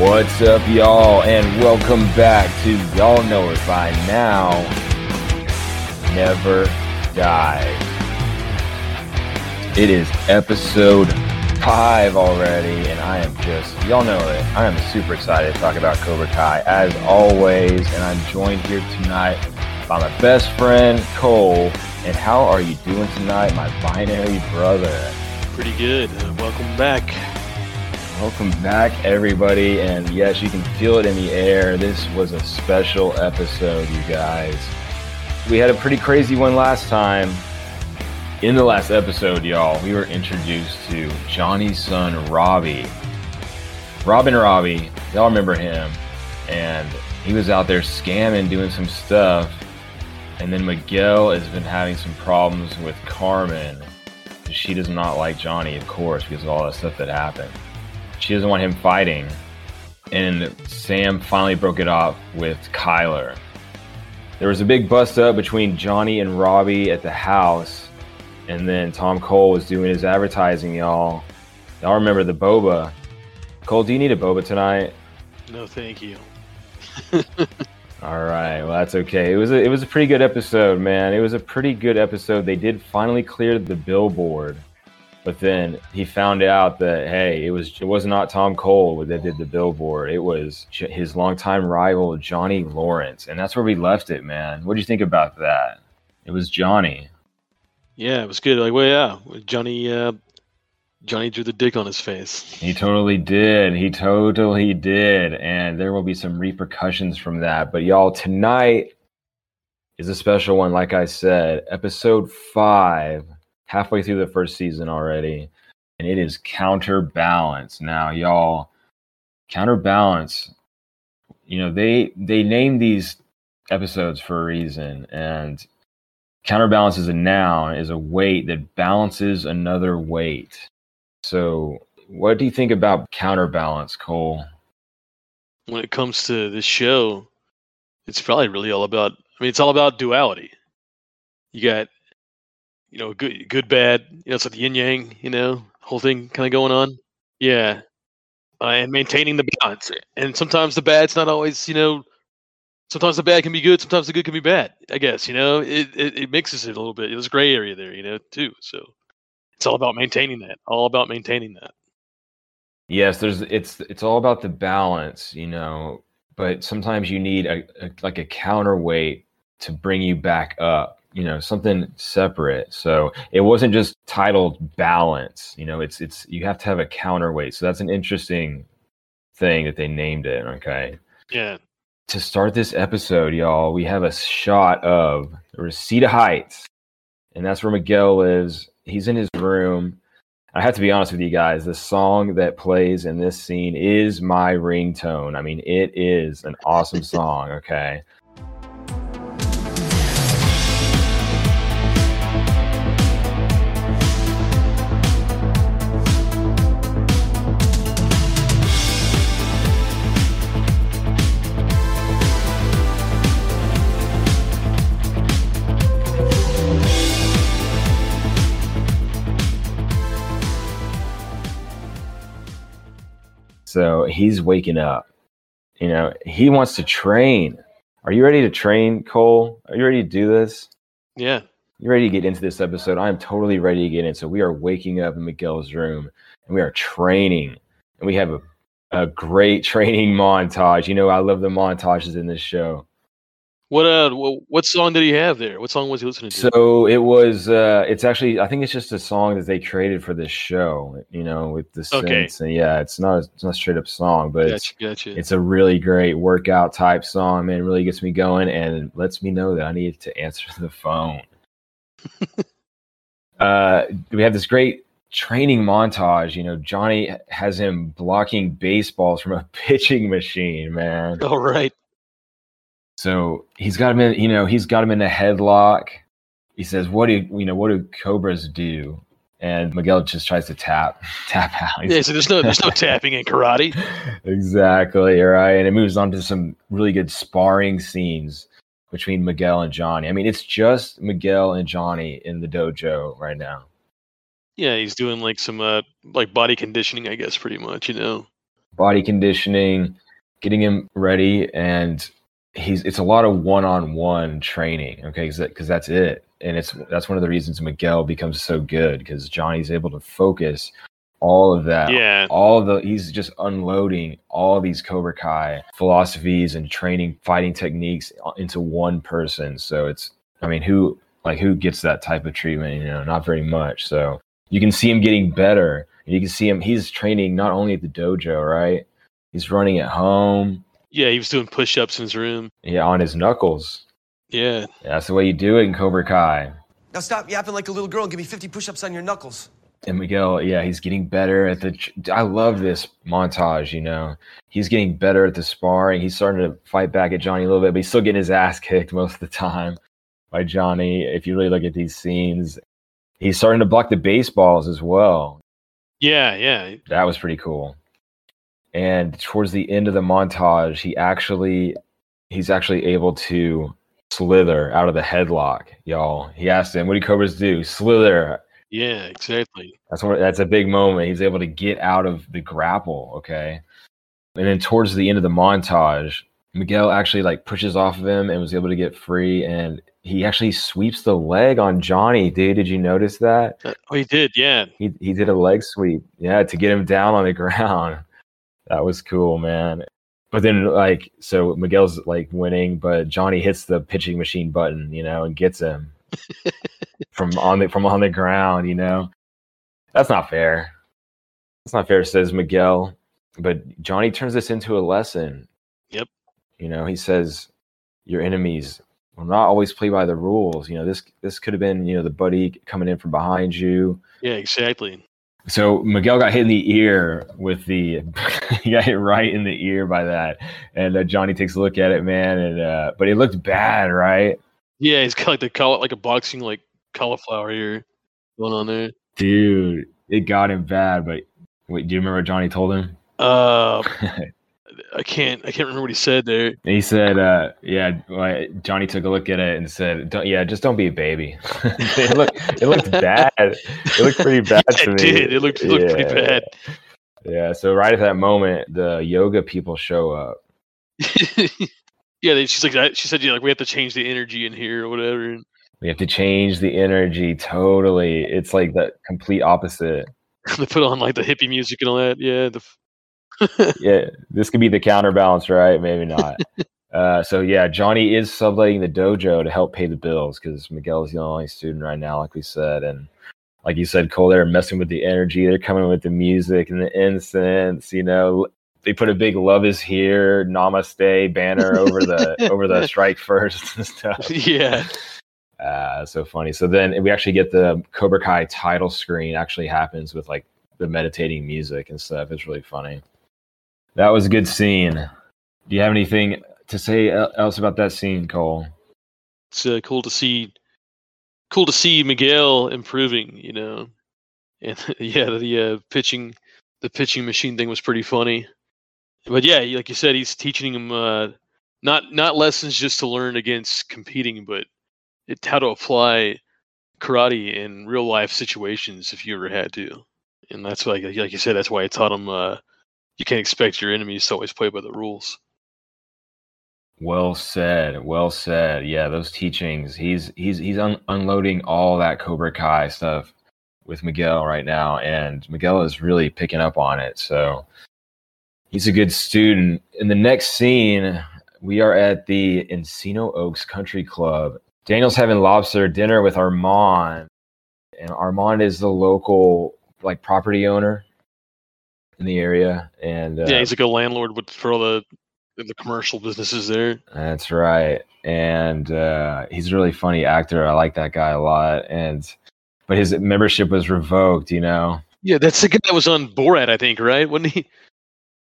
What's up, y'all, and welcome back to Y'all Know It By Now Never Die. It is episode five already, and I am just, y'all know it, I am super excited to talk about Cobra Kai as always, and I'm joined here tonight by my best friend, Cole. And how are you doing tonight, my binary brother? Pretty good. Uh, welcome back. Welcome back, everybody. And yes, you can feel it in the air. This was a special episode, you guys. We had a pretty crazy one last time. In the last episode, y'all, we were introduced to Johnny's son, Robbie. Robin Robbie, y'all remember him. And he was out there scamming, doing some stuff. And then Miguel has been having some problems with Carmen. She does not like Johnny, of course, because of all that stuff that happened. She doesn't want him fighting. And Sam finally broke it off with Kyler. There was a big bust up between Johnny and Robbie at the house. And then Tom Cole was doing his advertising, y'all. Y'all remember the boba. Cole, do you need a boba tonight? No, thank you. All right, well that's okay. It was a, it was a pretty good episode, man. It was a pretty good episode. They did finally clear the billboard, but then he found out that hey, it was it was not Tom Cole that did the billboard. It was his longtime rival Johnny Lawrence, and that's where we left it, man. What do you think about that? It was Johnny. Yeah, it was good. Like, well, yeah, Johnny. Uh, Johnny drew the dick on his face. He totally did. He totally did. And there will be some repercussions from that. But y'all, tonight is a special one. Like I said, episode five, halfway through the first season already. And it is counterbalance. Now, y'all, counterbalance, you know, they they name these episodes for a reason. And counterbalance is a noun, is a weight that balances another weight. So, what do you think about counterbalance, Cole? When it comes to this show, it's probably really all about. I mean, it's all about duality. You got, you know, good, good, bad. You know, it's like the yin yang. You know, whole thing kind of going on. Yeah, uh, and maintaining the balance. And sometimes the bad's not always, you know, sometimes the bad can be good. Sometimes the good can be bad. I guess you know, it it, it mixes it a little bit. There's a gray area there, you know, too. So it's all about maintaining that. All about maintaining that. Yes, there's it's it's all about the balance, you know, but sometimes you need a, a like a counterweight to bring you back up, you know, something separate. So it wasn't just titled balance, you know, it's it's you have to have a counterweight. So that's an interesting thing that they named it, okay? Yeah. To start this episode, y'all, we have a shot of Reseda Heights. And that's where Miguel lives he's in his room. I have to be honest with you guys. The song that plays in this scene is my ringtone. I mean, it is an awesome song. Okay. So he's waking up. You know, he wants to train. Are you ready to train, Cole? Are you ready to do this? Yeah. You ready to get into this episode? I am totally ready to get in. So we are waking up in Miguel's room and we are training. And we have a, a great training montage. You know, I love the montages in this show. What uh, what song did he have there? What song was he listening to? So it was. uh It's actually, I think it's just a song that they created for this show. You know, with the Okay. synths and yeah, it's not it's not a straight up song, but it's Gotcha, gotcha. it's a really great workout type song. Man, it really gets me going and lets me know that I need to answer the phone. uh, we have this great training montage. You know, Johnny has him blocking baseballs from a pitching machine. Man, All right. So he's got him in, you know, he's got him in a headlock. He says, "What do you know? What do cobras do?" And Miguel just tries to tap, tap out. He's- Yeah, so there's no there's no tapping in karate. exactly right, and it moves on to some really good sparring scenes between Miguel and Johnny. I mean, it's just Miguel and Johnny in the dojo right now. Yeah, he's doing like some uh like body conditioning, I guess, pretty much. You know. body conditioning, getting him ready, and he's it's a lot of one-on-one training. Okay, because that's it, and it's that's one of the reasons Miguel becomes so good because Johnny's able to focus all of that. Yeah. All of the he's just unloading all these Cobra Kai philosophies and training fighting techniques uh, into one person. So it's I mean, who like who gets that type of treatment? You know, not very much. So you can see him getting better. And you can see him he's training not only at the dojo, right? He's running at home. Yeah, he was doing push ups in his room. Yeah, on his knuckles. Yeah. yeah. That's the way you do it in Cobra Kai. Now stop yapping like a little girl and give me 50 push ups on your knuckles. And Miguel, yeah, he's getting better at the. I love this montage. You know, he's getting better at the sparring. He's starting to fight back at Johnny a little bit, but he's still getting his ass kicked most of the time by Johnny. If you really look at these scenes, he's starting to block the baseballs as well. Yeah, yeah, that was pretty cool. And towards the end of the montage, he actually he's actually able to slither out of the headlock, y'all. He asked him, "What do cobras do? Slither yeah, exactly. That's what that's a big moment. He's able to get out of the grapple, okay? And then towards the end of the montage, Miguel actually like pushes off of him and was able to get free and he actually sweeps the leg on Johnny, dude. Did you notice that? Uh, oh, he did, yeah. He he did a leg sweep. Yeah, to get him down on the ground. That was cool, man. But then like so Miguel's like winning, but Johnny hits the pitching machine button, you know, and gets him from on the from on the ground. You know, that's not fair. That's not fair, says Miguel. But Johnny turns this into a lesson. Yep. You know, he says your enemies will not always play by the rules. You know, this this could have been you know the buddy coming in from behind you. Yeah, exactly. So Miguel got hit in the ear with the he got hit right in the ear by that, and uh, Johnny takes a look at it, man, and uh, but it looked bad, right? Yeah, he's got like the call like a boxing like cauliflower ear going on there. Dude, it got him bad. But wait, do you remember what Johnny told him? Uh, I can't. I can't remember what he said there. He said, uh, "Yeah." Johnny took a look at it and said, don't, "Yeah, just don't be a baby." it looked, it looked bad. It looked pretty bad yeah, to it me. Did. It looked, it looked yeah. pretty bad. Yeah. So right at that moment, the yoga people show up. yeah, they, she's like, she said, "Yeah, like we have to change the energy in here or whatever." We have to change the energy totally. It's like the complete opposite. they put on like the hippie music and all that. Yeah, the yeah, this could be the counterbalance, right? Maybe not. uh, so yeah, Johnny is subletting the dojo to help pay the bills because Miguel is the only student right now, like we said, and like you said, Cole, they're messing with the energy. They're coming with the music and the incense. You know, they put a big "Love is here, Namaste" banner over the over the strike first and stuff. Yeah. Uh, so funny. So then we actually get the Cobra Kai title screen actually happens with like the meditating music and stuff. It's really funny. That was a good scene. Do you have anything to say else about that scene, Cole? It's uh, cool to see. Cool to see Miguel improving. You know, and yeah, the uh, pitching, the pitching machine thing was pretty funny. But yeah, like you said, he's teaching him uh, not not lessons just to learn against competing, but it, how to apply karate in real life situations if you ever had to. And that's like, like you said, that's why I taught him uh, you can't expect your enemies to always play by the rules. Well said. Well said. Yeah, those teachings. He's he's he's un- unloading all that Cobra Kai stuff with Miguel right now, and Miguel is really picking up on it. So he's a good student. In the next scene, we are at the Encino Oaks Country Club. Daniel's having lobster dinner with Armand, and Armand is the local like property owner in the area, and uh, yeah, he's like a landlord with for all the the commercial businesses there. That's right, and uh, he's a really funny actor. I like that guy a lot, and but his membership was revoked. You know. Yeah, that's the guy that was on Borat, I think, right? Wasn't he?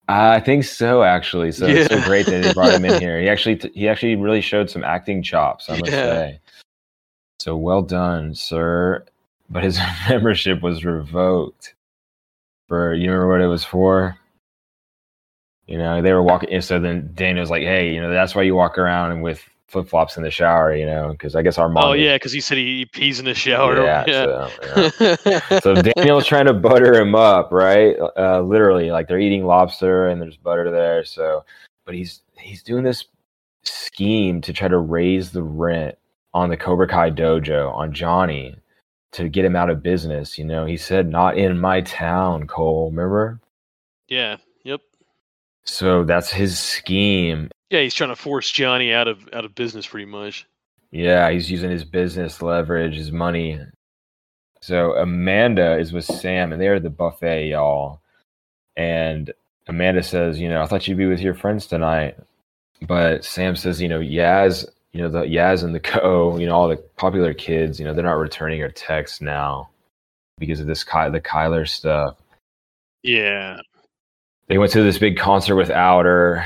I think so, actually. So Yeah. it's so great that they brought him in here. He actually t- he actually really showed some acting chops, I must Yeah. say. So well done, sir. But his membership was revoked. For you remember what it was for? You know, they were walking. So then Daniel's like, "Hey, you know, that's why you walk around with flip flops in the shower, you know, because I guess Armand. Oh yeah, because he said he, he pees in the shower. Yeah. Yeah. So, yeah. so Daniel's trying to butter him up, right? Uh, literally, like they're eating lobster and there's butter there. So, but he's he's doing this scheme to try to raise the rent on the Cobra Kai dojo on Johnny to get him out of business. You know, he said, "Not in my town, Cole." Remember? yeah. Yep. So that's his scheme. Yeah, he's trying to force Johnny out of out of business, pretty much. Yeah, he's using his business leverage, his money. So Amanda is with Sam, and they're at the buffet, y'all. And Amanda says, "You know, I thought you'd be with your friends tonight." But Sam says, "You know, Yaz, you know, the Yaz and the Co, you know, all the popular kids, you know, they're not returning her texts now because of this Ky- the Kyler stuff. Yeah. They went to this big concert without her,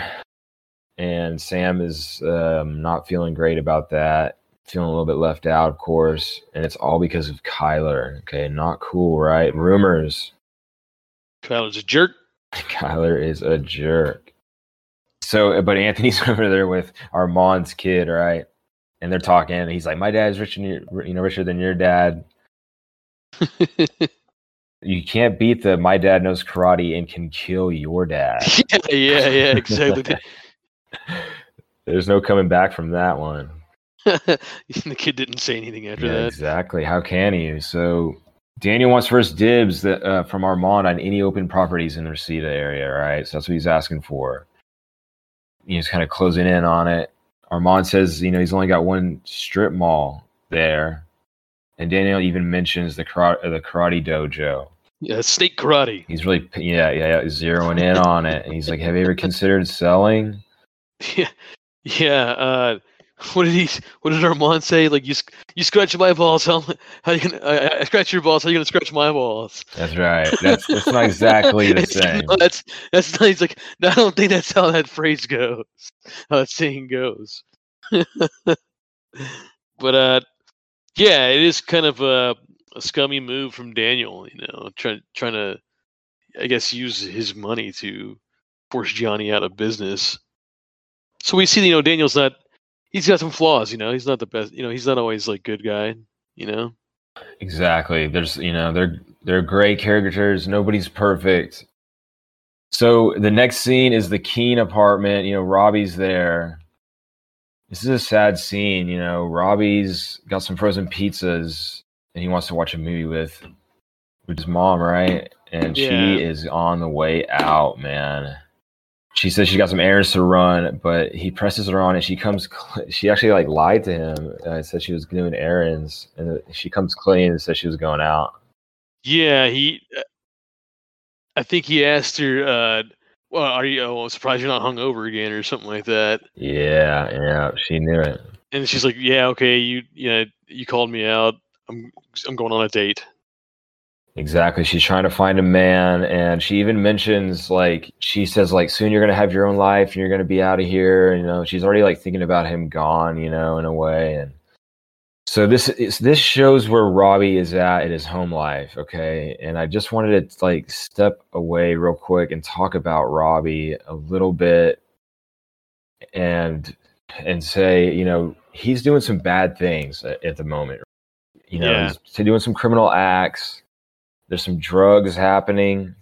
and Sam is um, not feeling great about that. Feeling a little bit left out, of course, and it's all because of Kyler. Okay, not cool, right? Rumors. Kyler's a jerk. Kyler is a jerk. So, but Anthony's over there with Armand's kid, right? And they're talking. And he's like, "My dad's richer than your, you know, richer than your dad. You can't beat the my dad knows karate and can kill your dad." yeah, yeah, yeah, exactly. There's no coming back from that one. the kid didn't say anything after Yeah, that. exactly. How can you? So Daniel wants first dibs that, uh, from Armand on any open properties in the Reseda area, right? So that's what he's asking for. He's kind of closing in on it. Armand says, you know, he's only got one strip mall there, and Daniel even mentions the karate, the karate dojo. Yeah, snake karate. He's really, yeah, yeah, yeah, zeroing in on it. And he's like, "Have you ever considered selling?" Yeah, yeah. Uh, what did he? What did Armand say? Like you, you scratch my balls. How, how you gonna? I, I scratch your balls. How you gonna scratch my balls? That's right. That's that's not exactly the same. no, that's that's not. He's like, no, I don't think that's how that phrase goes. How that saying goes. but uh, yeah, it is kind of a, a scummy move from Daniel. You know, trying trying to, I guess, use his money to force Johnny out of business. So we see, you know, Daniel's not. He's got some flaws. You know, he's not the best. You know, he's not always like good guy. You know. Exactly. There's you know they're they're great characters. Nobody's perfect. So the next scene is the Keene apartment. You know Robbie's there. This is a sad scene. You know Robbie's got some frozen pizzas and he wants to watch a movie with with his mom, right? And Yeah. she is on the way out, man. She says she's got some errands to run, but he presses her on, and she comes. Cl- she actually like lied to him. and said she was doing errands, and she comes clean and says she was going out. Yeah, he. uh, I think he asked her, uh, "Well, are you? Oh, I'm surprised you're not hungover again, or something like that." Yeah, yeah, she knew it. And she's like, "Yeah, okay, you, you know, you called me out. I'm, I'm going on a date." Exactly. She's trying to find a man, and she even mentions like she says like soon you're gonna have your own life, and you're gonna be out of here. You know, she's already like thinking about him gone. You know, in a way, and so this is this shows where Robbie is at in his home life. Okay, and I just wanted to like step away real quick and talk about Robbie a little bit, and and say you know he's doing some bad things at, at the moment. You know, Yeah. he's doing some criminal acts. There's some drugs happening.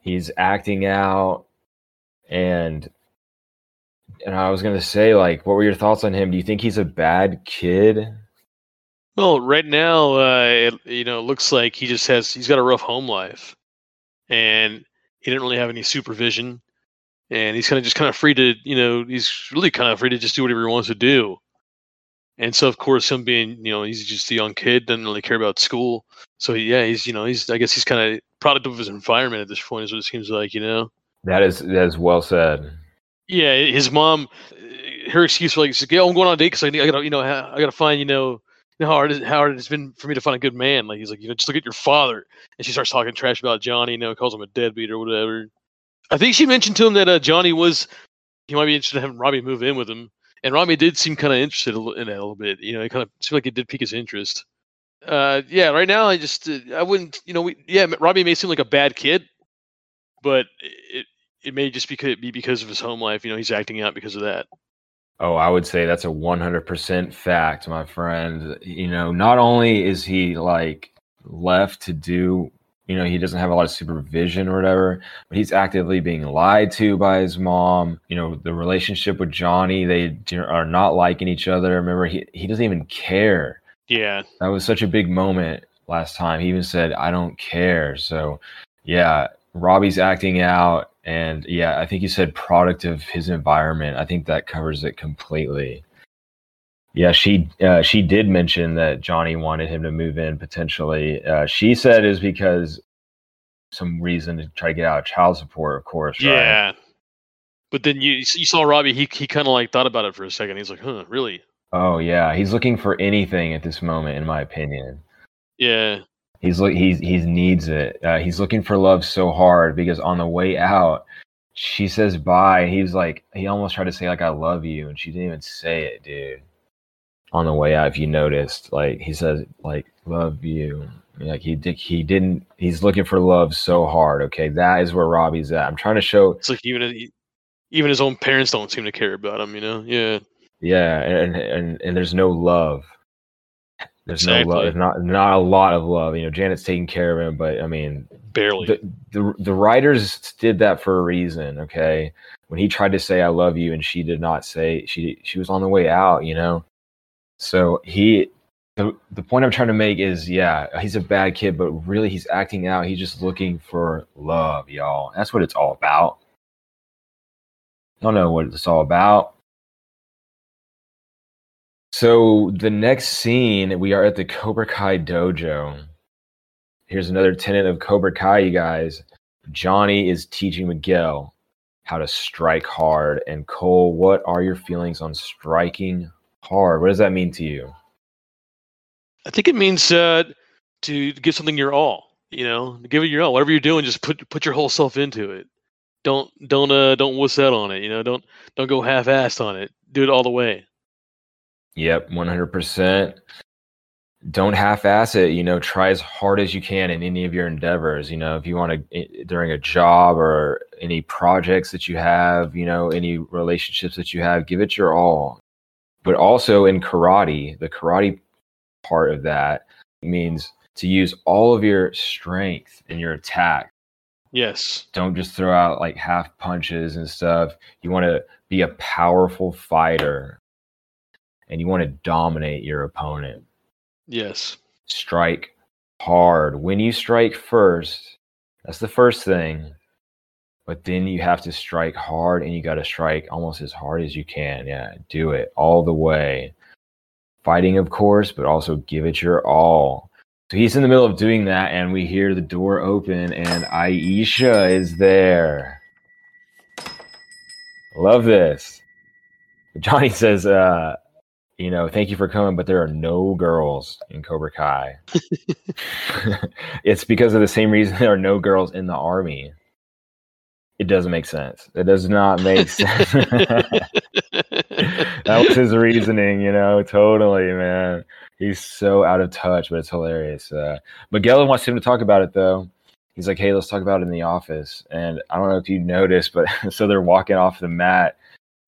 He's acting out, and and I was gonna say, like, what were your thoughts on him? Do you think he's a bad kid? Well, right now, uh, it, you know, it looks like he just has he's got a rough home life, and he didn't really have any supervision, and he's kind of just kind of free to, you know, he's really kind of free to just do whatever he wants to do. And so, of course, him being, you know, he's just a young kid, doesn't really care about school. So yeah, he's, you know, he's I guess he's kind of product of his environment at this point, is what it seems like, you know. That is that is well said. Yeah, his mom, her excuse for like, like, yeah, I'm going on a date because I, need- I gotta, you know, I gotta find, you know, how hard, it, how hard it's been for me to find a good man. Like he's like, you know, just look at your father, and she starts talking trash about Johnny, you know, calls him a deadbeat or whatever. I think she mentioned to him that uh, Johnny was, he might be interested in having Robbie move in with him, and Robbie did seem kind of interested in it a little bit. You know, it kind of seemed like it did pique his interest. Uh, yeah, right now I just, uh, I wouldn't, you know, we, yeah, Robbie may seem like a bad kid, but it, it may just because be because of his home life. You know, he's acting out because of that. Oh, I would say that's a 100% fact, my friend. You know, not only is he like left to do, you know, he doesn't have a lot of supervision or whatever, but he's actively being lied to by his mom. You know, the relationship with Johnny, they are not liking each other. Remember, he, he doesn't even care. Yeah. That was such a big moment last time. He even said, I don't care. So, yeah, Robbie's acting out and yeah, I think you said product of his environment. I think that covers it completely. Yeah, she uh, she did mention that Johnny wanted him to move in potentially. Uh, she said is because some reason to try to get out of child support, of course. Yeah. Right? But then you you saw Robbie. He he kind of like thought about it for a second. He's like, "Huh, really?" Oh yeah, he's looking for anything at this moment, in my opinion. Yeah. He's look he's he needs it. Uh, he's looking for love so hard because on the way out, she says bye. He's like he almost tried to say like I love you, and she didn't even say it, dude. On the way out, if you noticed, like he says like love you. Like he did, he didn't. He's looking for love so hard. Okay, that is where Robbie's at. I'm trying to show. It's like even even his own parents don't seem to care about him. You know? Yeah. Yeah, and and and there's no love. There's Exactly. no love. There's not not a lot of love. You know, Janet's taking care of him, but I mean, Barely. the, the the writers did that for a reason. Okay, when he tried to say "I love you" and she did not say she she was on the way out. You know, so he. The, the point I'm trying to make is, yeah, he's a bad kid, but really he's acting out. He's just looking for love, y'all. That's what it's all about. I don't know what it's all about. So the next scene, we are at the Cobra Kai dojo. Here's another tenant of Cobra Kai, you guys. Johnny is teaching Miguel how to strike hard. And Cole, what are your feelings on striking hard? What does that mean to you? I think it means uh, to give something your all. You know, give it your all. Whatever you're doing, just put put your whole self into it. Don't don't uh don't wuss out on it. You know, don't don't go half-assed on it. Do it all the way. Yep, 100%. Don't half ass it. You know, try as hard as you can in any of your endeavors. You know, if you want to, during a job or any projects that you have, you know, any relationships that you have, give it your all. But also in karate, the karate part of that means to use all of your strength in your attack. Yes. Don't just throw out like half punches and stuff. You want to be a powerful fighter and you want to dominate your opponent. Yes. Strike hard. When you strike first, that's the first thing. But then you have to strike hard and you got to strike almost as hard as you can. Yeah, do it all the way. Fighting, of course, but also give it your all. So he's in the middle of doing that, and we hear the door open, and Aisha is there. Love this. Johnny says, uh, you know, thank you for coming, but there are no girls in Cobra Kai. it's because of the same reason there are no girls in the army. It doesn't make sense. It does not make sense. that was his reasoning, you know, totally, man. He's so out of touch, but it's hilarious. Uh, Miguel wants him to talk about it, though. He's like, hey, let's talk about it in the office. And I don't know if you noticed, but so they're walking off the mat.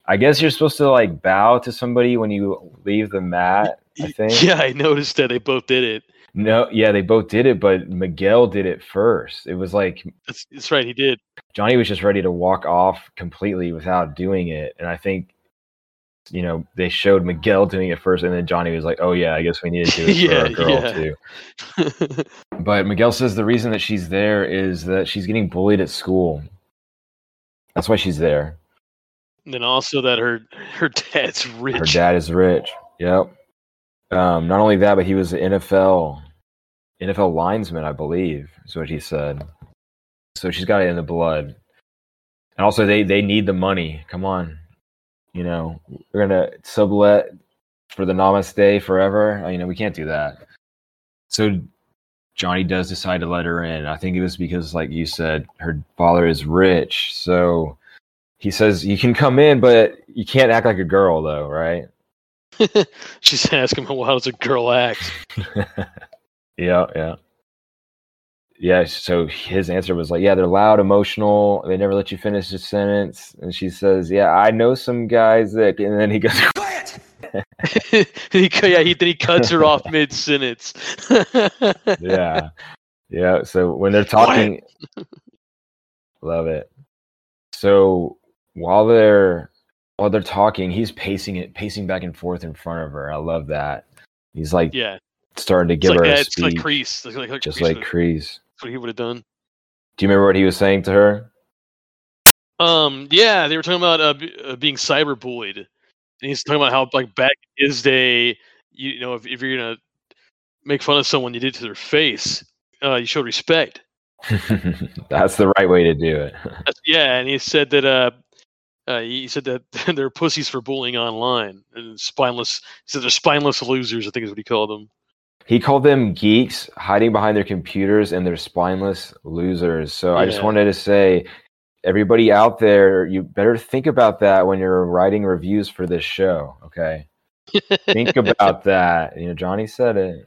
I guess you're supposed to like bow to somebody when you leave the mat, I think. Yeah, I noticed that they both did it. No, yeah, they both did it, but Miguel did it first. It was like That's, that's right. He did. Johnny was just ready to walk off completely without doing it. And I think, you know, they showed Miguel doing it first, and then Johnny was like, oh, yeah, I guess we need to do it for Yeah, a girl, yeah. too. But Miguel says the reason that she's there is that she's getting bullied at school. That's why she's there. And then also that her her dad's rich. Her dad is rich. Yep. Um, not only that, but he was an NFL NFL linesman, I believe, is what he said. So she's got it in the blood. And also, they they need the money. Come on, you know, we're gonna sublet for the Namaste forever. You know, we can't do that. So Johnny does decide to let her in. I think it was because, like you said, her father is rich. So he says you can come in, but you can't act like a girl, though, right? She's asking him, "Well, how does a girl act?" yeah, yeah. yeah, so his answer was like, yeah, they're loud, emotional. They never let you finish a sentence. And she says, yeah, I know some guys that. And then he goes, Quiet! he, yeah, he then he cuts her off mid sentence. yeah, yeah. So when they're talking, love it. So while they're while they're talking, he's pacing it, pacing back and forth in front of her. I love that. He's like yeah, starting to it's give like her yeah, a it's like Kreese, like, like, just Kreese like Kreese. That's what he would have done. Do you remember what he was saying to her? Um, yeah, they were talking about uh, b- uh, being cyberbullied, and he's talking about how like back in his day, you, you know, if, if you're gonna make fun of someone, you did to their face. Uh, you showed respect. That's the right way to do it. Yeah, and he said that uh, uh, he said that they're pussies for bullying online and spineless. He said they're spineless losers. I think is what he called them. He called them geeks hiding behind their computers and they're spineless losers. So I just wanted to say, everybody out there, you better think about that when you're writing reviews for this show. Okay. think about that. You know, Johnny said it.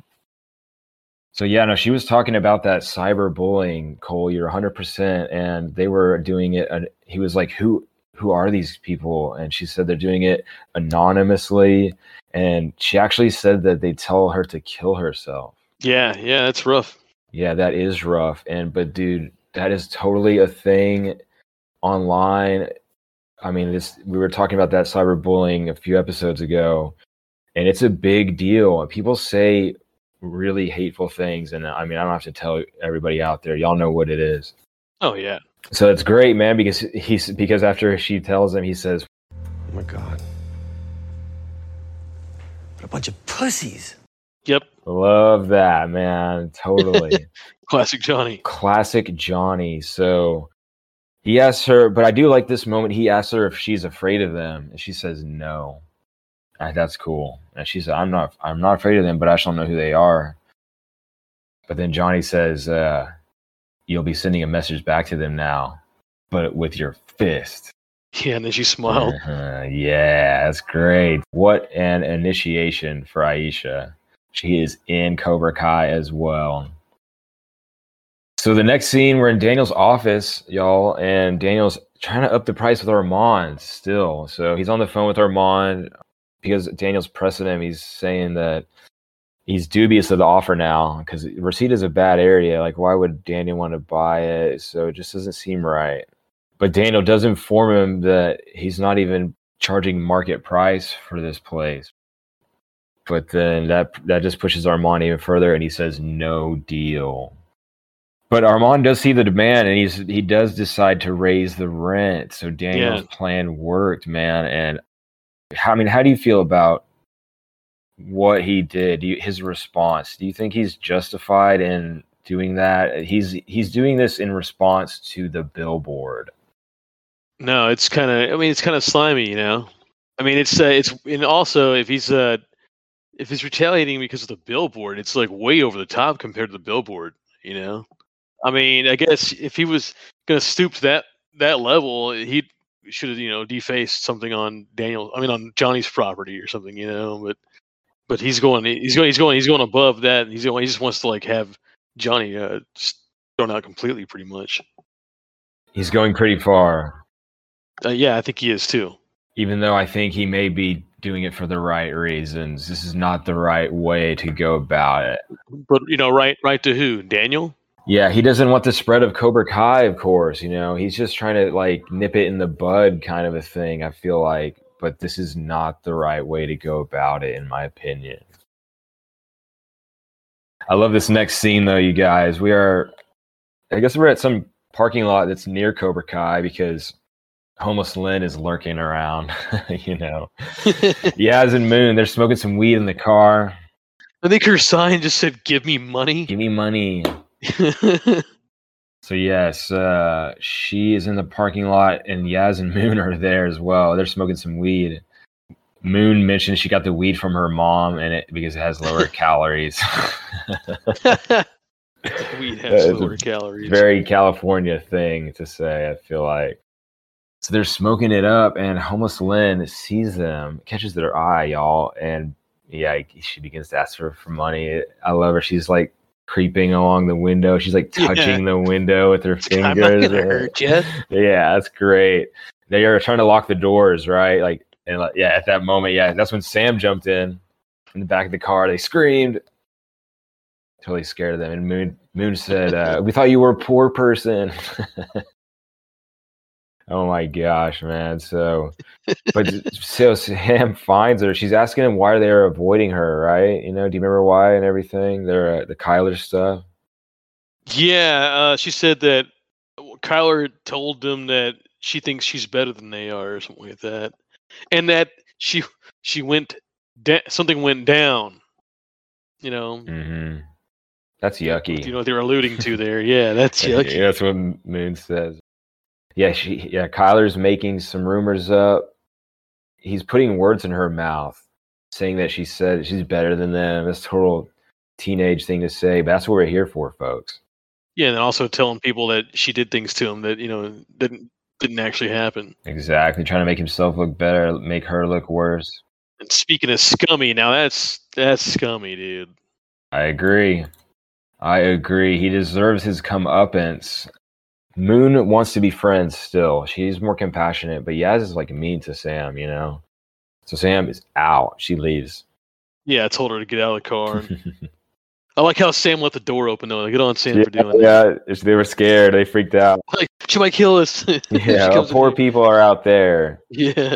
So yeah, no, she was talking about that cyberbullying, Cole. You're 100, percent and they were doing it. And he was like, "Who, who are these people?" And she said they're doing it anonymously. And she actually said that they tell her to kill herself. Yeah, yeah, that's rough. Yeah, that is rough. And but dude, that is totally a thing online. I mean, this we were talking about that cyberbullying a few episodes ago, and it's a big deal. People say really hateful things, and I mean, I don't have to tell everybody out there. Y'all know what it is. Oh yeah, So it's great, man, because he's because after she tells him, he says, Oh my god. What a bunch of pussies. yep, "Love that, man, totally." classic Johnny. classic Johnny. So he asks her, but I do like this moment. He asks her if she's afraid of them, and she says no. And that's cool. And she said, "I'm not. I'm not afraid of them, but I shall know who they are." But then Johnny says, uh, "You'll be sending a message back to them now, but with your fist." Yeah, and then she smiled. Uh-huh. Yeah, that's great. What an initiation for Aisha. She is in Cobra Kai as well. So the next scene, we're in Daniel's office, y'all, and Daniel's trying to up the price with Armand still. So he's on the phone with Armand because Daniel's pressing him. He's saying that he's dubious of the offer now because Reseda is a bad area. Like, why would Daniel want to buy it? So it just doesn't seem right. But Daniel does inform him that he's not even charging market price for this place. But then that that just pushes Armand even further, and he says no deal. But Armand does see the demand, and he's he does decide to raise the rent. So Daniel's plan worked, man. And I mean, how do you feel about what he did? You, his response? Do you think he's justified in doing that? He's he's doing this in response to the billboard. No, it's kind of. I mean, it's kind of slimy, you know. I mean, it's uh, it's and also if he's uh if he's retaliating because of the billboard, it's like way over the top compared to the billboard, you know. I mean, I guess if he was gonna stoop to that that level, he should have you know defaced something on Daniel. I mean, on Johnny's property or something, you know. But but he's going he's going he's going he's going above that. and He's going he just wants to like have Johnny uh thrown out completely, pretty much. He's going pretty far, Uh, yeah, I think he is too. even though I think he may be doing it for the right reasons. This is not the right way to go about it. But you know, right, right to who? Daniel? Yeah, he doesn't want the spread of Cobra Kai, of course. You know, he's just trying to like nip it in the bud, kind of a thing. I feel like, but this is not the right way to go about it, in my opinion. I love this next scene, though, you guys. We are, I guess, we're at some parking lot that's near Cobra Kai because homeless Lynn is lurking around. you know, Yaz and Moon, they're smoking some weed in the car. I think her sign just said "Give me money." Give me money. So yes, uh, she is in the parking lot, and Yaz and Moon are there as well. They're smoking some weed. Moon mentioned she got the weed from her mom, and it because it has lower calories. Weed has lower calories. Very California thing to say. I feel like. So they're smoking it up, and homeless Lynn sees them, catches their eye, y'all, and yeah, she begins to ask her for money. I love her. She's like creeping along the window. She's like Yeah. touching the window with her I'm fingers. not gonna hurt you. yeah, that's great. They are trying to lock the doors, right? Like, and like, yeah, at that moment, yeah, that's when Sam jumped in in the back of the car. They screamed, totally scared of them. And Moon Moon said, uh, "We thought you were a poor person." oh my gosh, man! So, but so Sam finds her. She's asking him why they are avoiding her, right? You know, do you remember why and everything? They're uh, the Kyler stuff. Yeah, uh, she said that Kyler told them that she thinks she's better than they are, or something like that, and that she she went da- something went down. You know, hmm That's yucky. you know what they're alluding to there. Yeah, that's yucky. Yeah, yucky. that's what Moon says. Yeah, she yeah, Kyler's making some rumors up. He's putting words in her mouth, saying that she said she's better than them. That's a total teenage thing to say, but that's what we're here for, folks. Yeah, and also telling people that she did things to him that you know didn't didn't actually happen. Exactly. Trying to make himself look better, make her look worse. And speaking of scummy, now that's that's scummy, dude. I agree. I agree. He deserves his comeuppance. Moon wants to be friends still. She's more compassionate, but Yaz is like mean to Sam, you know? So Sam is out. She leaves. Yeah, I told her to get out of the car. I like how Sam left the door open though. Good on Sam for yeah, doing that. yeah, they were scared. They freaked out. Like she might kill us. Yeah, in poor people are out there. Yeah.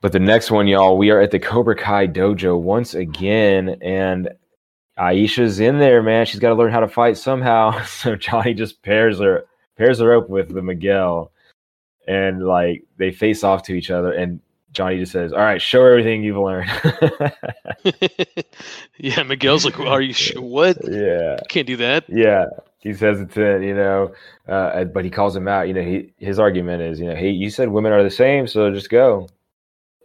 But the next one, y'all, we are at the Cobra Kai dojo once again, and Aisha's in there, man. She's got to learn how to fight somehow. So Johnny just pairs her pairs her up with the Miguel, and like they face off to each other. And Johnny just says, "All right, show her everything you've learned." yeah, Miguel's like, "Are you sure? What? yeah, Can't do that." yeah. He's hesitant, you know, uh, but he calls him out. You know, he, his argument is, you know, hey, you said women are the same, so just go.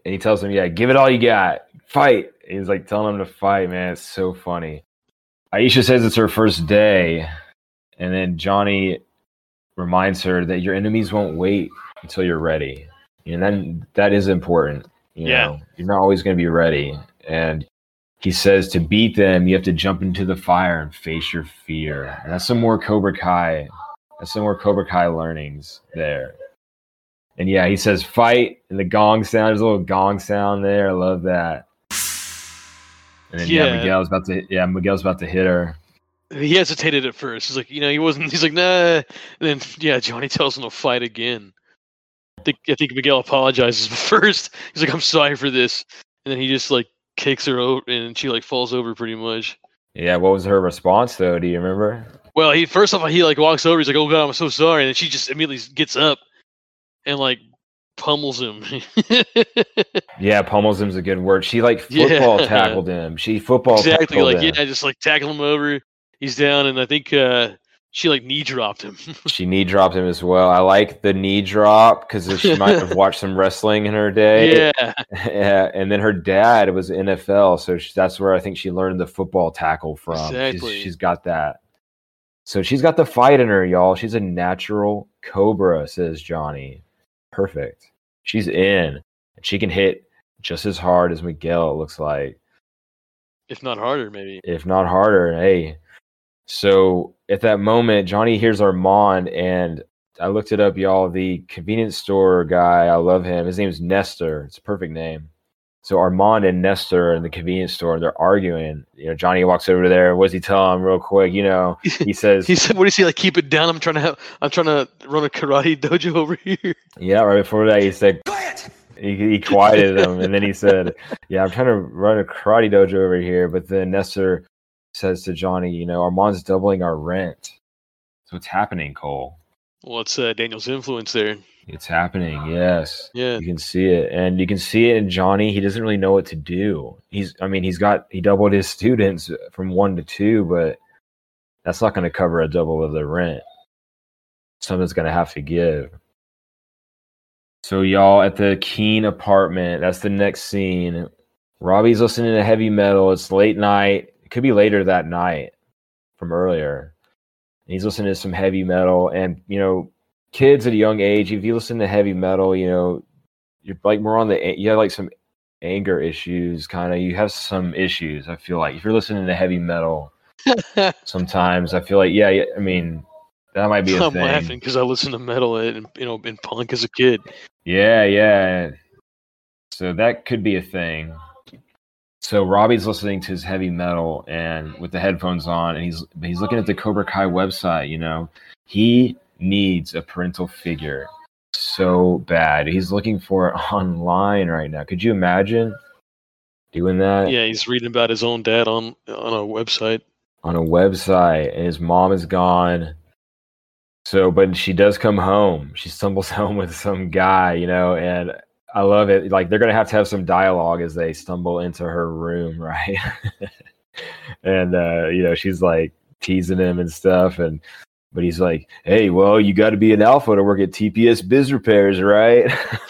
And he tells him, yeah, give it all you got, fight. He's like telling him to fight, man. It's so funny. Aisha says it's her first day, and then Johnny reminds her that your enemies won't wait until you're ready. And then that is important. You Yeah. know, you're not always going to be ready. And he says to beat them, you have to jump into the fire and face your fear. And that's some more Cobra Kai. That's some more Cobra Kai learnings there. And yeah, he says fight, and the gong sound. There's a little gong sound there. I love that. And then yeah, Yeah. Miguel's about to yeah Miguel's about to hit her. He hesitated at first. He's like, you know, he wasn't. He's like, nah. And then yeah, Johnny tells him to fight again. I think I think Miguel apologizes first. He's like, I'm sorry for this, and then he just like kicks her out, and she like falls over pretty much. Yeah, what was her response though? Do you remember? Well, he first off he like walks over. He's like, "Oh God, I'm so sorry," and then she just immediately gets up and like pummels him. Yeah, pummels him's a good word. She like Yeah. football tackled him. She football exactly, tackled like him. yeah, just like tackle him over. He's down, and I think uh she like knee dropped him. She knee dropped him as well. I like the knee drop because she might have watched some wrestling in her day. yeah, Yeah, and then her dad was NFL, so she, that's where I think she learned the football tackle from. She's- Exactly. she's got that. So she's got the fight in her, y'all. She's a natural cobra, says Johnny. Perfect. She's in. And she can hit just as hard as Miguel, it looks like, if not harder, maybe. if not harder. Hey. So at that moment, Johnny hears Armand, and I looked it up, y'all. The convenience store guy, I love him. His name's Nestor. It's a perfect name. So Armand and Nestor in the convenience store, they're arguing. You know, Johnny walks over there. What does he tell him real quick? You know, he says, He said, "What does he like? Keep it down. I'm trying to have. I'm trying to run a karate dojo over here." yeah, right before that, he said, Quiet! he, he quieted him. And then he said, yeah, I'm trying to run a karate dojo over here. But then Nestor says to Johnny, you know, Armand's doubling our rent. So what's happening, Cole? Well, it's uh, Daniel's influence there. It's happening, yes. Yeah, You can see it. And you can see it in Johnny. He doesn't really know what to do. He's I mean, he's got he doubled his students uh, from one to two, but that's not gonna cover a double of the rent. Something's gonna have to give. So y'all at the Keene apartment, that's the next scene. Robbie's listening to heavy metal. It's late night. It could be later that night from earlier. And he's listening to some heavy metal and you know, kids at a young age, if you listen to heavy metal, you know, you're like more on the you have like some anger issues, kind of. You have some issues. I feel like if you're listening to heavy metal, sometimes I feel like yeah. I mean, that might be a I'm thing. laughing because I listened to metal and you know in punk as a kid. Yeah, yeah. So that could be a thing. So Robbie's listening to his heavy metal and with the headphones on, and he's he's looking at the Cobra Kai website. You know, he needs a parental figure so bad. He's looking for it online right now. Could you imagine doing that Yeah, he's reading about his own dad on on a website. on a website? And his mom is gone. So, but she does come home. She stumbles home with some guy, you know, and I love it. Like they're gonna have to have some dialogue as they stumble into her room, right? and uh, you know, she's like teasing him and stuff, and but he's like, "Hey, well, you got to be an alpha to work at TPS Biz Repairs, right?"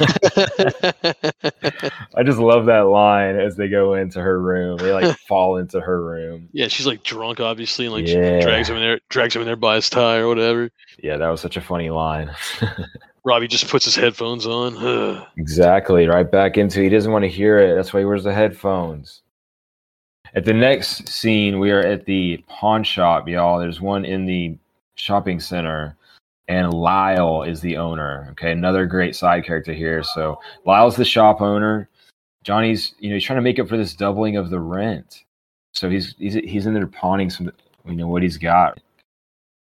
I just love that line as they go into her room. They like fall into her room. yeah, she's like drunk, obviously, and like Yeah. drags him in there, drags him in there by his tie or whatever. Yeah, that was such a funny line. Robbie just puts his headphones on. Exactly. Right back into he doesn't want to hear it. That's why he wears the headphones. At the next scene, we are at the pawn shop, y'all. There's one in the shopping center, and Lyle is the owner. Okay, another great side character here. So Lyle's the shop owner. Johnny's, you know, he's trying to make up for this doubling of the rent. So he's he's he's in there pawning some, you know, what he's got.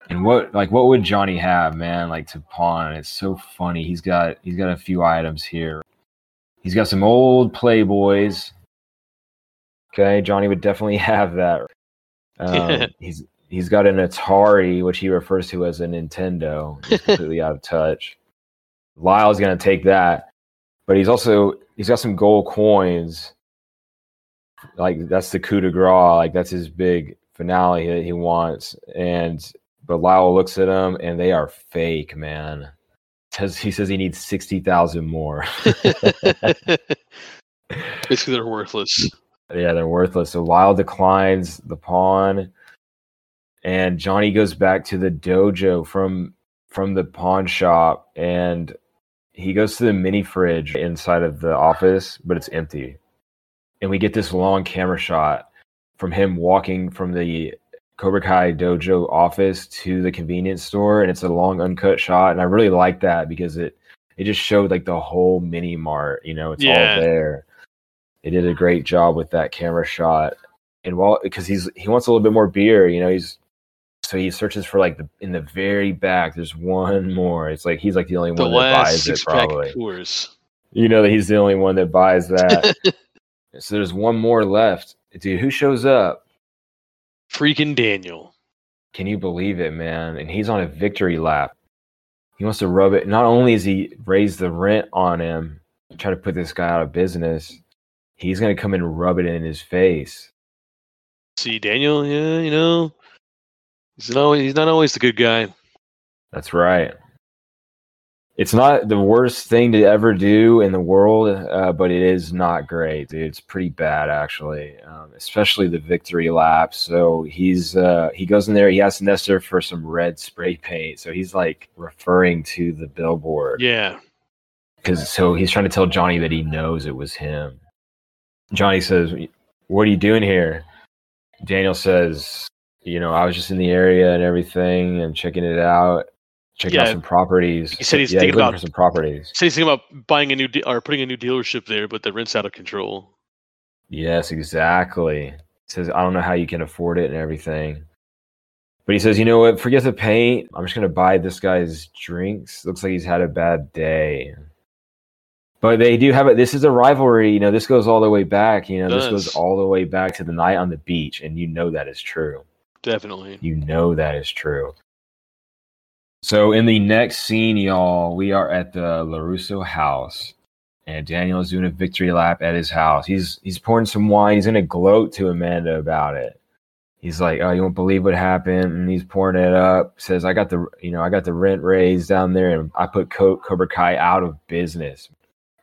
And what like what would Johnny have, man? Like to pawn? It's so funny. He's got he's got a few items here. He's got some old Playboys. Okay, Johnny would definitely have that. Um, he's he's got an Atari, which he refers to as a Nintendo. He's completely out of touch. Lyle's gonna take that, but he's also he's got some gold coins. Like that's the coup de grace. Like that's his big finale that he wants. And but Lyle looks at them and they are fake, man. Says he says he needs sixty thousand more. Basically, they're worthless. Yeah, they're worthless. So Lyle declines the pawn, and Johnny goes back to the dojo from from the pawn shop, and he goes to the mini fridge inside of the office, but it's empty. And we get this long camera shot from him walking from the Cobra Kai dojo office to the convenience store, and it's a long uncut shot, and I really like that because it it just showed like the whole mini mart. You know, it's Yeah. all there. They did a great job with that camera shot, and while because he's he wants a little bit more beer, you know, he's so he searches for like the in the very back. There's one more. It's like he's like the only The one that buys it, probably. tours. You know that he's the only one that buys that. so there's one more left, dude. Who shows up? Freaking Daniel. Can you believe it, man? And he's on a victory lap. He wants to rub it. Not only is he raised the rent on him, try to put this guy out of business, he's gonna come and rub it in his face. See, Daniel, yeah, you know, he's not always, he's not always the good guy. That's right. It's not the worst thing to ever do in the world, uh, but it is not great, dude. It's pretty bad, actually, um, especially the victory lap. So he's uh, he goes in there. He asks Nestor for some red spray paint. So he's like referring to the billboard Yeah. because so he's trying to tell Johnny that he knows it was him. Johnny says, "What are you doing here?" Daniel says, "You know, I was just in the area and everything and checking it out, checking out some properties." He said he's yeah, thinking looking about- some properties. Said he's thinking about buying a new de- or putting a new dealership there, but the rent's out of control. Yes, exactly. He says, "I don't know how you can afford it and everything." But he says, "You know what? Forget the paint. I'm just gonna buy this guy's drinks. Looks like he's had a bad day." But they do have it. This is a rivalry. You know, this goes all the way back. You know, this goes all the way back to the night on the beach, and you know that is true. Definitely. You know that is true. So in the next scene, y'all, we are at the LaRusso house, and Daniel is doing a victory lap at his house. He's he's pouring some wine. He's gonna gloat to Amanda about it. He's like, "Oh, you won't believe what happened," and he's pouring it up. Says, "I got the you know I got the rent raised down there, and I put Co- Cobra Kai out of business."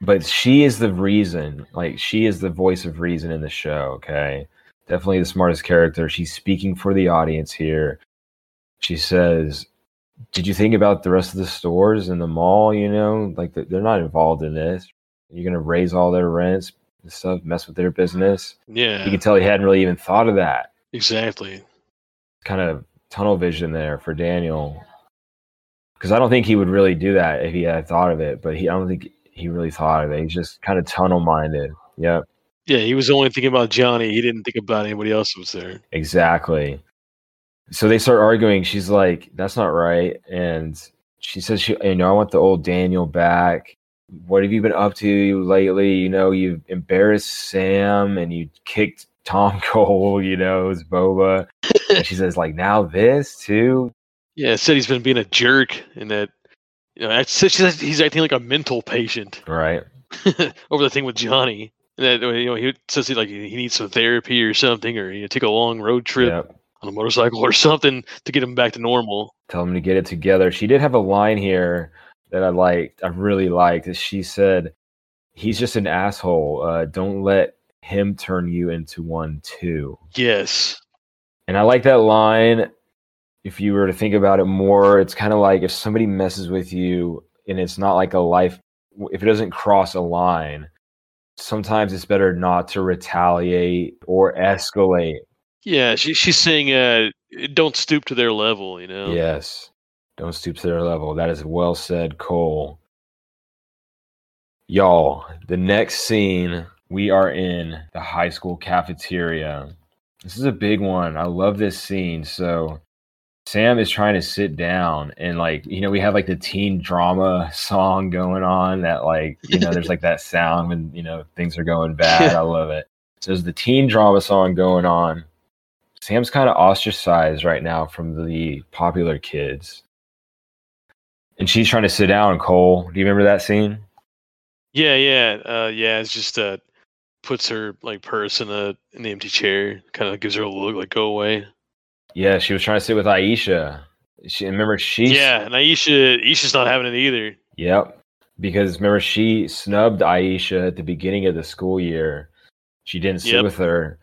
But she is the reason. Like she is the voice of reason in the show. Okay, definitely the smartest character. She's speaking for the audience here. She says, "Did you think about the rest of the stores in the mall? You know, like they're not involved in this. You're gonna raise all their rents. and stuff, mess with their business. Yeah, You can tell he hadn't really even thought of that. exactly. Kind of tunnel vision there for Daniel. Because I don't think he would really do that if he had thought of it, but he I don't think he really thought of it. He's just kind of tunnel minded. Yep, Yeah, he was only thinking about Johnny. He didn't think about anybody else who was there. exactly. So they start arguing. She's like, "That's not right," and she says, "She, you know, I want the old Daniel back. What have you been up to lately? You know, you've embarrassed Sam and you kicked Tom Cole. You know, it's Boba." and she says, "Like now this too." Yeah, said he's been being a jerk and that you know, she says he's acting like a mental patient Right. over the thing with Johnny. That you know, he says he like he needs some therapy or something, or you know, take a long road trip Yep. on a motorcycle or something to get him back to normal. Tell him to get it together. She did have a line here that I liked. I really liked. She said, "He's just an asshole. Uh, don't let him turn you into one too." Yes. And I like that line. If you were to think about it more, it's kind of like if somebody messes with you and it's not like a life, if it doesn't cross a line, sometimes it's better not to retaliate or escalate. Yeah, she, she's saying, uh, don't stoop to their level, you know? Yes. Don't stoop to their level. That is well said, Cole. Y'all, the next scene, we are in the high school cafeteria. This is a big one. I love this scene. So, Sam is trying to sit down, and like, you know, we have like the teen drama song going on that, like, you know, there's like that sound when, you know, things are going bad. I love it. So, there's the teen drama song going on. Sam's kind of ostracized right now from the popular kids. And she's trying to sit down, Cole. Do you remember that scene? Yeah, yeah, uh, yeah. It's just uh, puts her like purse in a in the empty chair, kind of gives her a look like go away. Yeah, she was trying to sit with Aisha. She remember she Yeah, and Aisha, Aisha's not having it either. Yep. Because remember she snubbed Aisha at the beginning of the school year. She didn't sit Yep. with her.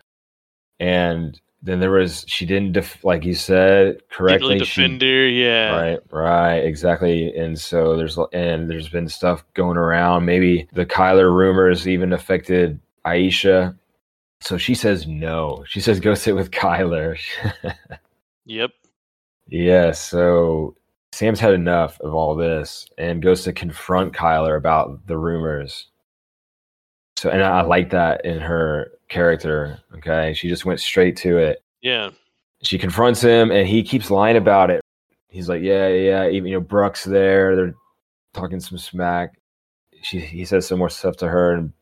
And then there was she didn't def, like you said correctly. really she- Yeah, Right, right, exactly. And so there's and there's been stuff going around. Maybe the Kyler rumors even affected Aisha. So she says no. She says go sit with Kyler. Yep. yeah, so Sam's had enough of all this and goes to confront Kyler about the rumors. So and I like that in her character. Okay. She just went straight to it Yeah. she confronts him and he keeps lying about it. He's like, yeah, yeah, even you know, Brooks there, they're talking some smack. She he says some more stuff to her and,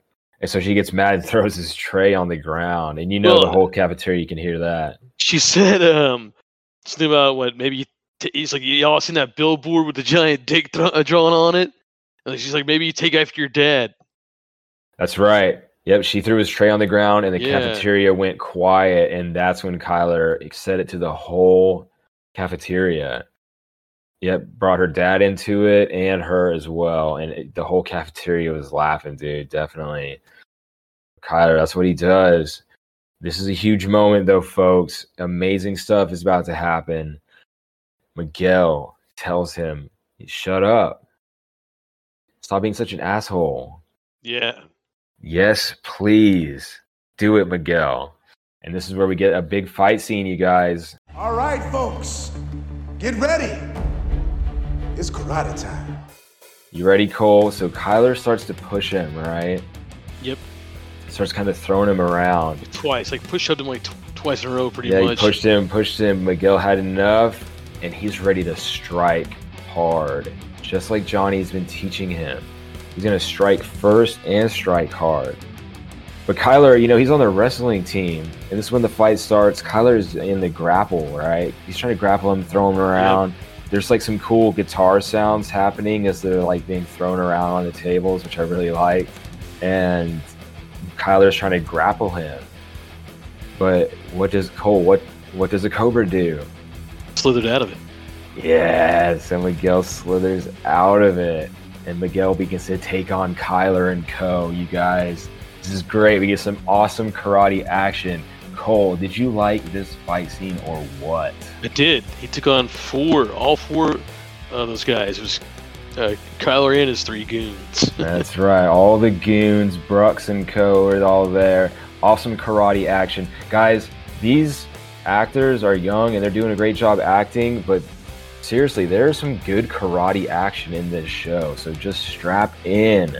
and so she gets mad and throws his tray on the ground. And you know the whole cafeteria you can hear that. She said um something about what maybe t- he's like y'all seen that billboard with the giant dick th- uh, drawn on it. And she's like maybe you take after your dad. That's right. Yep, she threw his tray on the ground and the Yeah. cafeteria went quiet and that's when Kyler said it to the whole cafeteria. Yep, brought her dad into it and her as well. And it, the whole cafeteria was laughing, dude. Definitely. Kyler, that's what he does. This is a huge moment, though, folks. Amazing stuff is about to happen. Miguel tells him, Shut up. Stop being such an asshole. Yeah. Yes, please. Do it, Miguel. And this is where we get a big fight scene, you guys. All right, folks, get ready. It's karate time. You ready, Cole? So Kyler starts to push him, right? Yep. Starts kind of throwing him around. Twice. Like push shoved him like tw- twice in a row pretty yeah, much. he pushed him, pushed him. Miguel had enough, and he's ready to strike hard, just like Johnny's been teaching him. He's going to strike first and strike hard. But Kyler, you know, he's on the wrestling team, and this is when the fight starts. Kyler's in the grapple, right? He's trying to grapple him, throw him around. There's like some cool guitar sounds happening as they're like being thrown around on the tables, which I really like. And Kyler's trying to grapple him. But what does Cole? What what does a Cobra do? Slithered out of it. Yes, and Miguel slithers out of it, and Miguel begins to take on Kyler and Co. You guys, this is great. We get some awesome karate action. Cole, did you like this fight scene or what? It did. He took on four, all four of those guys. It was uh, Kyler and is three goons. That's right. All the goons, Brooks and Co. are all there. Awesome karate action. Guys, these actors are young and they're doing a great job acting, but seriously, there's some good karate action in this show. So just strap in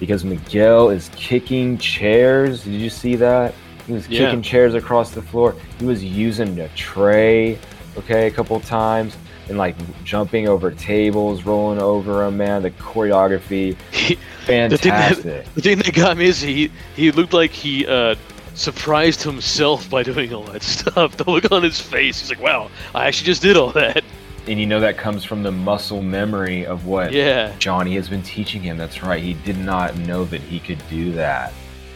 because Miguel is kicking chairs. Did you see that? He was Yeah. kicking chairs across the floor. He was using a tray, okay, a couple times. And like jumping over tables, rolling over them, man. The choreography, He- the, thing that, fantastic. the thing that got me is he he looked like he uh, surprised himself by doing all that stuff. The look on his face, he's like, "Wow, I actually just did all that." And you know that comes from the muscle memory of what Yeah. Johnny has been teaching him. That's right. He did not know that he could do that.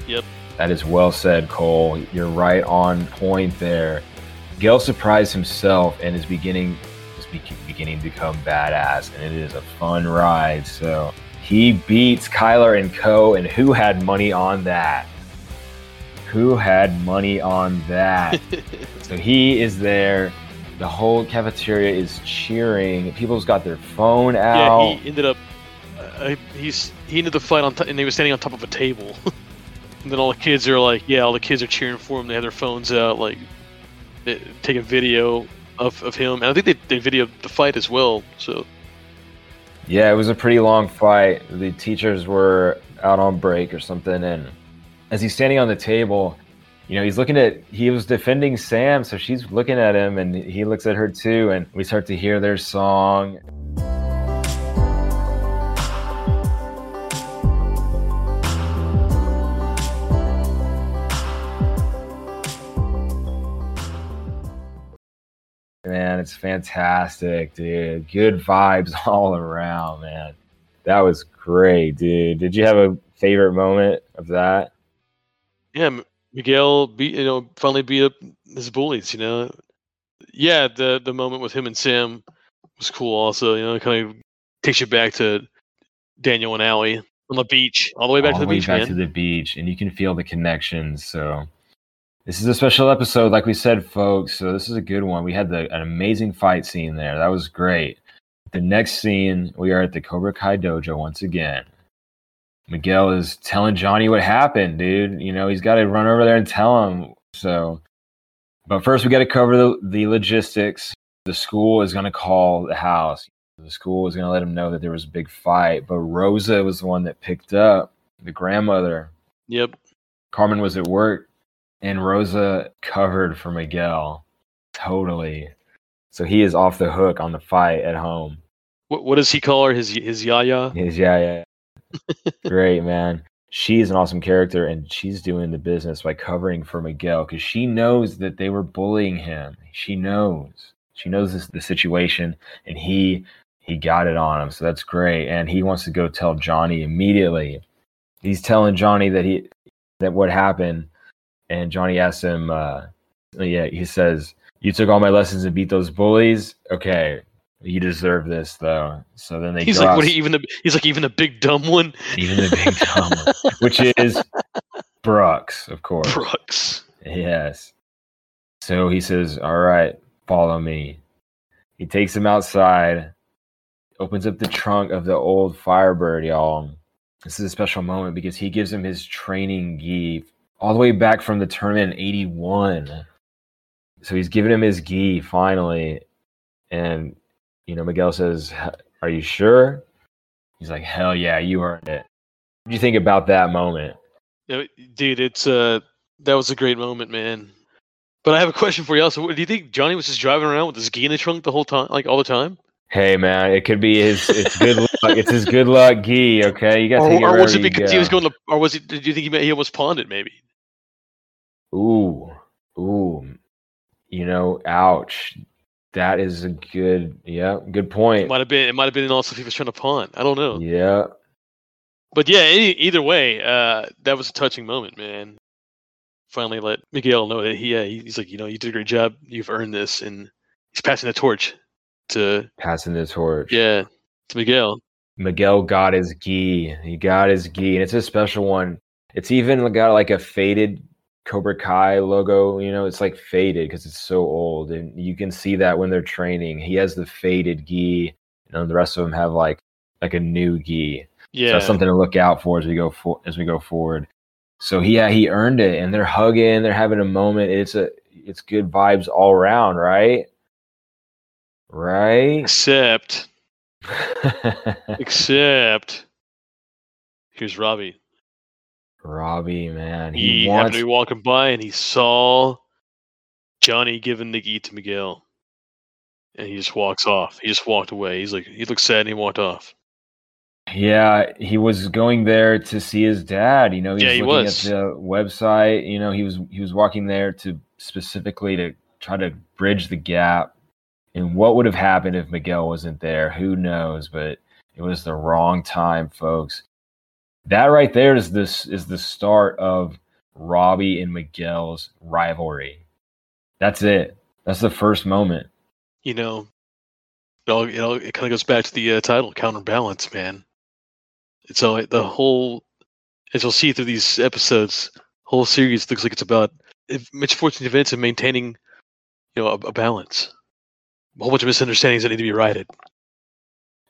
Yep. That is well said, Cole. You're right on point there. Miguel surprised himself and is beginning is be- beginning to become badass, and it is a fun ride. So he beats Kyler and Co. And who had money on that? Who had money on that? so he is there. The whole cafeteria is cheering. People's got their phone out. Yeah, he ended up. Uh, he's he ended the fight on, t- and he was standing on top of a table. and then all the kids are like, yeah, all the kids are cheering for him. They have their phones out, like taking video of, of him. And I think they they videoed the fight as well. So Yeah, it was a pretty long fight. The teachers were out on break or something, and as he's standing on the table, you know, he's looking at he was defending Sam, so she's looking at him, and he looks at her too, and we start to hear their song. Man, it's fantastic, dude. Good vibes all around, man. That was great, dude. Did you have a favorite moment of that? yeah, Miguel beat you know finally beat up his bullies. You know, yeah, the the moment with him and Sam was cool. Also, you know, kind of takes you back to Daniel and Ali on the beach, all the way back all to the the beach, back man. to the beach, and you can feel the connections. So, this is a special episode, like we said, folks. So this is a good one. We had the, an amazing fight scene there. That was great. The next scene, we are at the Cobra Kai dojo once again. Miguel is telling Johnny what happened, dude. You know, he's got to run over there and tell him. So, but first, we got to cover the, the logistics. The school is going to call the house. The school was going to let him know that there was a big fight, but Rosa was the one that picked up the grandmother. Yep. Carmen was at work, and Rosa covered for Miguel. Totally. So he is off the hook on the fight at home. What what does he call her? His his yaya. He's, yeah, yeah. Great, man. She's an awesome character, and she's doing the business by covering for Miguel because she knows that they were bullying him. She knows. She knows this, the situation, and he he got it on him. So that's great. And he wants to go tell Johnny immediately. He's telling Johnny that he that what happened, and Johnny asks him. Uh, yeah, he says, "You took all my lessons and beat those bullies. Okay, you deserve this, though." So then they He's like, what? He, even the he's like even the big dumb one. even the big dumb one, which is Brooks, of course. Brooks. Yes. So he says, All right, follow me. He takes him outside, opens up the trunk of the old Firebird, y'all. This is a special moment because he gives him his training gi all the way back from the tournament in 81. So he's giving him his gi finally. And, you know, Miguel says, Are you sure? He's like, Hell yeah, you earned it. What do you think about that moment? Dude, it's uh that was a great moment, man. But I have a question for you. Also, do you think Johnny was just driving around with his gi in the trunk the whole time, like all the time, Hey man, it could be his. It's good luck. It's his good luck gi. Okay, you got to or, or was it because he was going to, or was it? Did you think he, he almost pawned it? Maybe. Ooh, ooh. You know, ouch. That is a good. Yeah, good It point. might have been. It might have been also if he was trying to pawn. I don't know. Yeah, But yeah, any, either way, uh, that was a touching moment, man. Finally, let Miguel know that he, yeah, he's like, you know, you did a great job. You've earned this, and he's passing the torch to, passing the torch. yeah, to Miguel. Miguel got his gi. He got his gi, and it's a special one. It's even got like a faded Cobra Kai logo. You know, it's like faded because it's so old, and you can see that when they're training. He has the faded gi, and then the rest of them have like like a new gi. Yeah. So that's something to look out for as we go for as we go forward. So yeah, he earned it, and they're hugging, they're having a moment. It's a it's good vibes all around, right? Right. Except, except, here's Robbie. Robbie, man, He, he, happened wants to be walking by and he saw Johnny giving the gi to Miguel, and he just walks off. He just walked away. He's like, he looked sad and he walked off. Yeah, he was going there to see his dad. You know, he Yeah, was he looking was. at the website. You know, he was he was walking there to specifically to try to bridge the gap. And what would have happened if Miguel wasn't there? Who knows? But it was the wrong time, folks. That right there is this is the start of Robbie and Miguel's rivalry. That's it. That's the first moment. You know, it all, know, it kind of goes back to the uh, title, counterbalance, man. It's all the whole, as you'll see through these episodes, whole series looks like it's about misfortune events and maintaining, you know, a, a balance. A whole bunch of misunderstandings that need to be righted.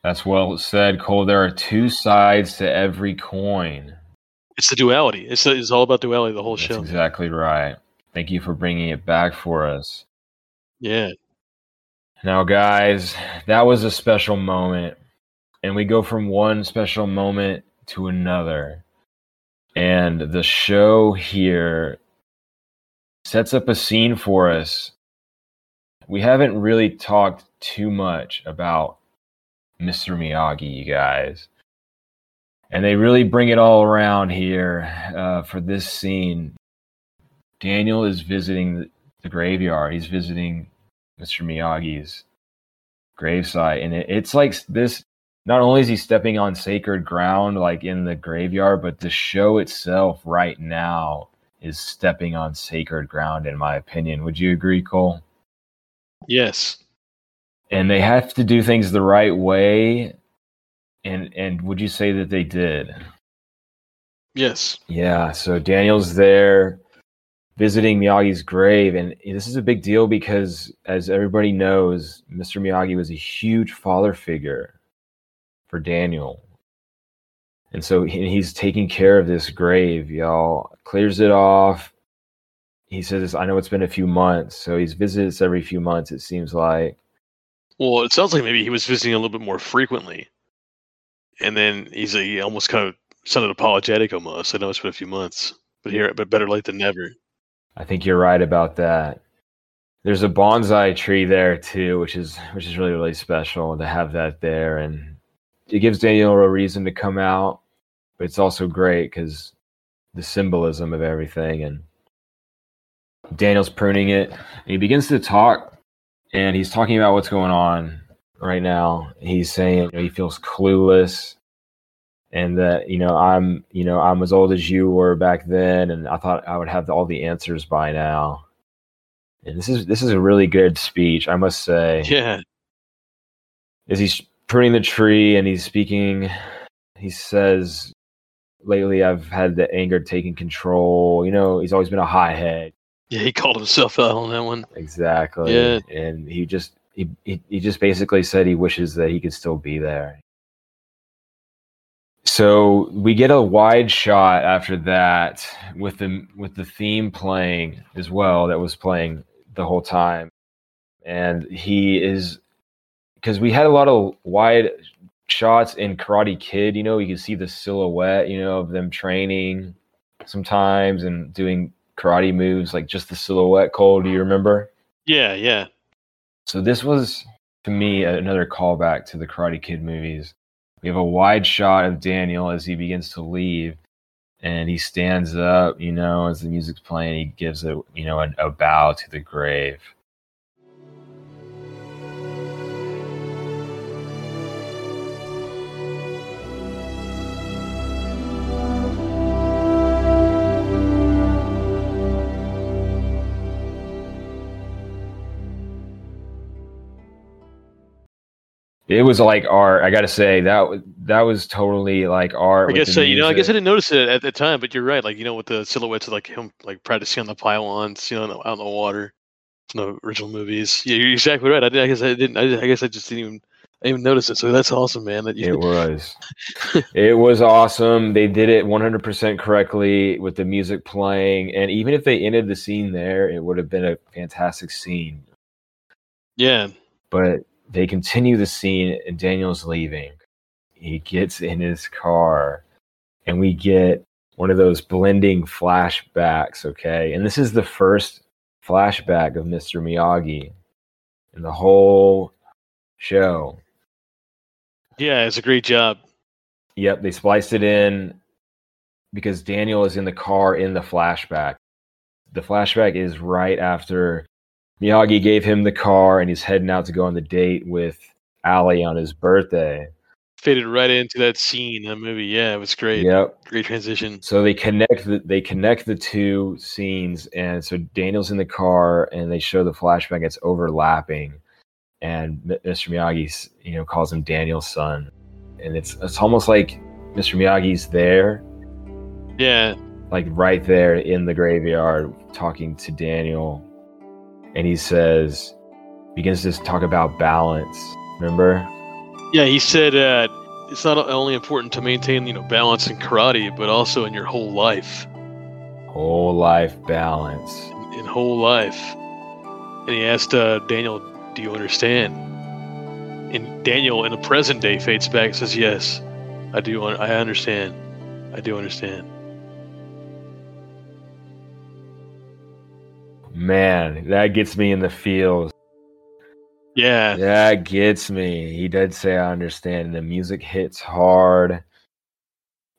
That's well said, Cole. There are two sides to every coin. It's the duality. It's it's all about duality. The whole That's show. exactly right. Thank you for bringing it back for us. Yeah. Now, guys, that was a special moment. And we go from one special moment to another. And the show here sets up a scene for us. We haven't really talked too much about Mr. Miyagi, you guys. And they really bring it all around here uh, for this scene. Daniel is visiting the, graveyard. He's visiting Mr. Miyagi's gravesite, and it, it's like this. Not only is he stepping on sacred ground, like in the graveyard, but the show itself right now is stepping on sacred ground, in my opinion. Would you agree, Cole? Yes. And they have to do things the right way. And and would you say that they did? Yes. Yeah, so Daniel's there visiting Miyagi's grave, and this is a big deal because, as everybody knows, Mr. Miyagi was a huge father figure for Daniel. And so he's taking care of this grave, y'all. Clears it off. He says, I know it's been a few months. So he's visits every few months, it seems like. Well, it sounds like maybe he was visiting a little bit more frequently, and then he's a, he almost kind of sounded apologetic almost. I know it's been a few months, but here, but better late than never. I think you're right about that. There's a bonsai tree there too, which is which is really really special to have that there, and it gives Daniel a reason to come out. But it's also great because the symbolism of everything, and Daniel's pruning it, and he begins to talk, and he's talking about what's going on right now. He's saying you know, he feels clueless and that you know i'm you know i'm as old as you were back then and i thought i would have all the answers by now and this is this is a really good speech i must say Yeah. as he's pruning the tree and he's speaking he says lately i've had the anger taking control you know he's always been a hothead Yeah, he called himself out on that one. exactly Yeah. and he just he, he, he just basically said he wishes that he could still be there so we get a wide shot after that with the with the theme playing as well that was playing the whole time and he is because we had a lot of wide shots in karate kid you know you can see the silhouette you know of them training sometimes and doing karate moves like just the silhouette cole do you remember Yeah, yeah. so this was to me another callback to the Karate Kid movies. We have a wide shot of Daniel as he begins to leave, and he stands up. You know, as the music's playing, he gives a you know a, a bow to the grave. It was like art. I got to say that was that was totally like art. I guess so. Uh, you know, I guess I didn't notice it at the time, but you're right. Like you know, with the silhouettes of like him like practicing on the pylons, you know, out in the water. It's no original movies. Yeah, you're exactly right. I, did, I guess I didn't. I, I guess I just didn't even. I even noticed it. So that's awesome, man. That you, It was. it was awesome. They did it 100% correctly with the music playing. And even if they ended the scene there, it would have been a fantastic scene. yeah, But they continue the scene, and Daniel's leaving. He gets in his car, and we get one of those blending flashbacks. Okay. And this is the first flashback of Mr. Miyagi in the whole show. yeah, it's a great job. Yep, they spliced it in because Daniel is in the car in the flashback. The flashback is right after Miyagi gave him the car and he's heading out to go on the date with Ali on his birthday. Fitted right into that scene the movie. Yeah, it was great. Yep. Great transition. So they connect the, they connect the two scenes and so Daniel's in the car and they show the flashback it's overlapping and Mr. Miyagi's you know calls him Daniel-san and it's it's almost like Mr. Miyagi's there Yeah, like right there in the graveyard talking to Daniel and he says begins to talk about balance remember yeah. He said uh, it's not only important to maintain you know balance in karate, but also in your whole life, whole life balance in whole life. And he asked uh, Daniel, "Do you understand?" And Daniel, in the present day, fades back and says, "Yes, I do. un- I understand. I do understand." Man that gets me in the feels Yeah, that gets me he did say i understand the music hits hard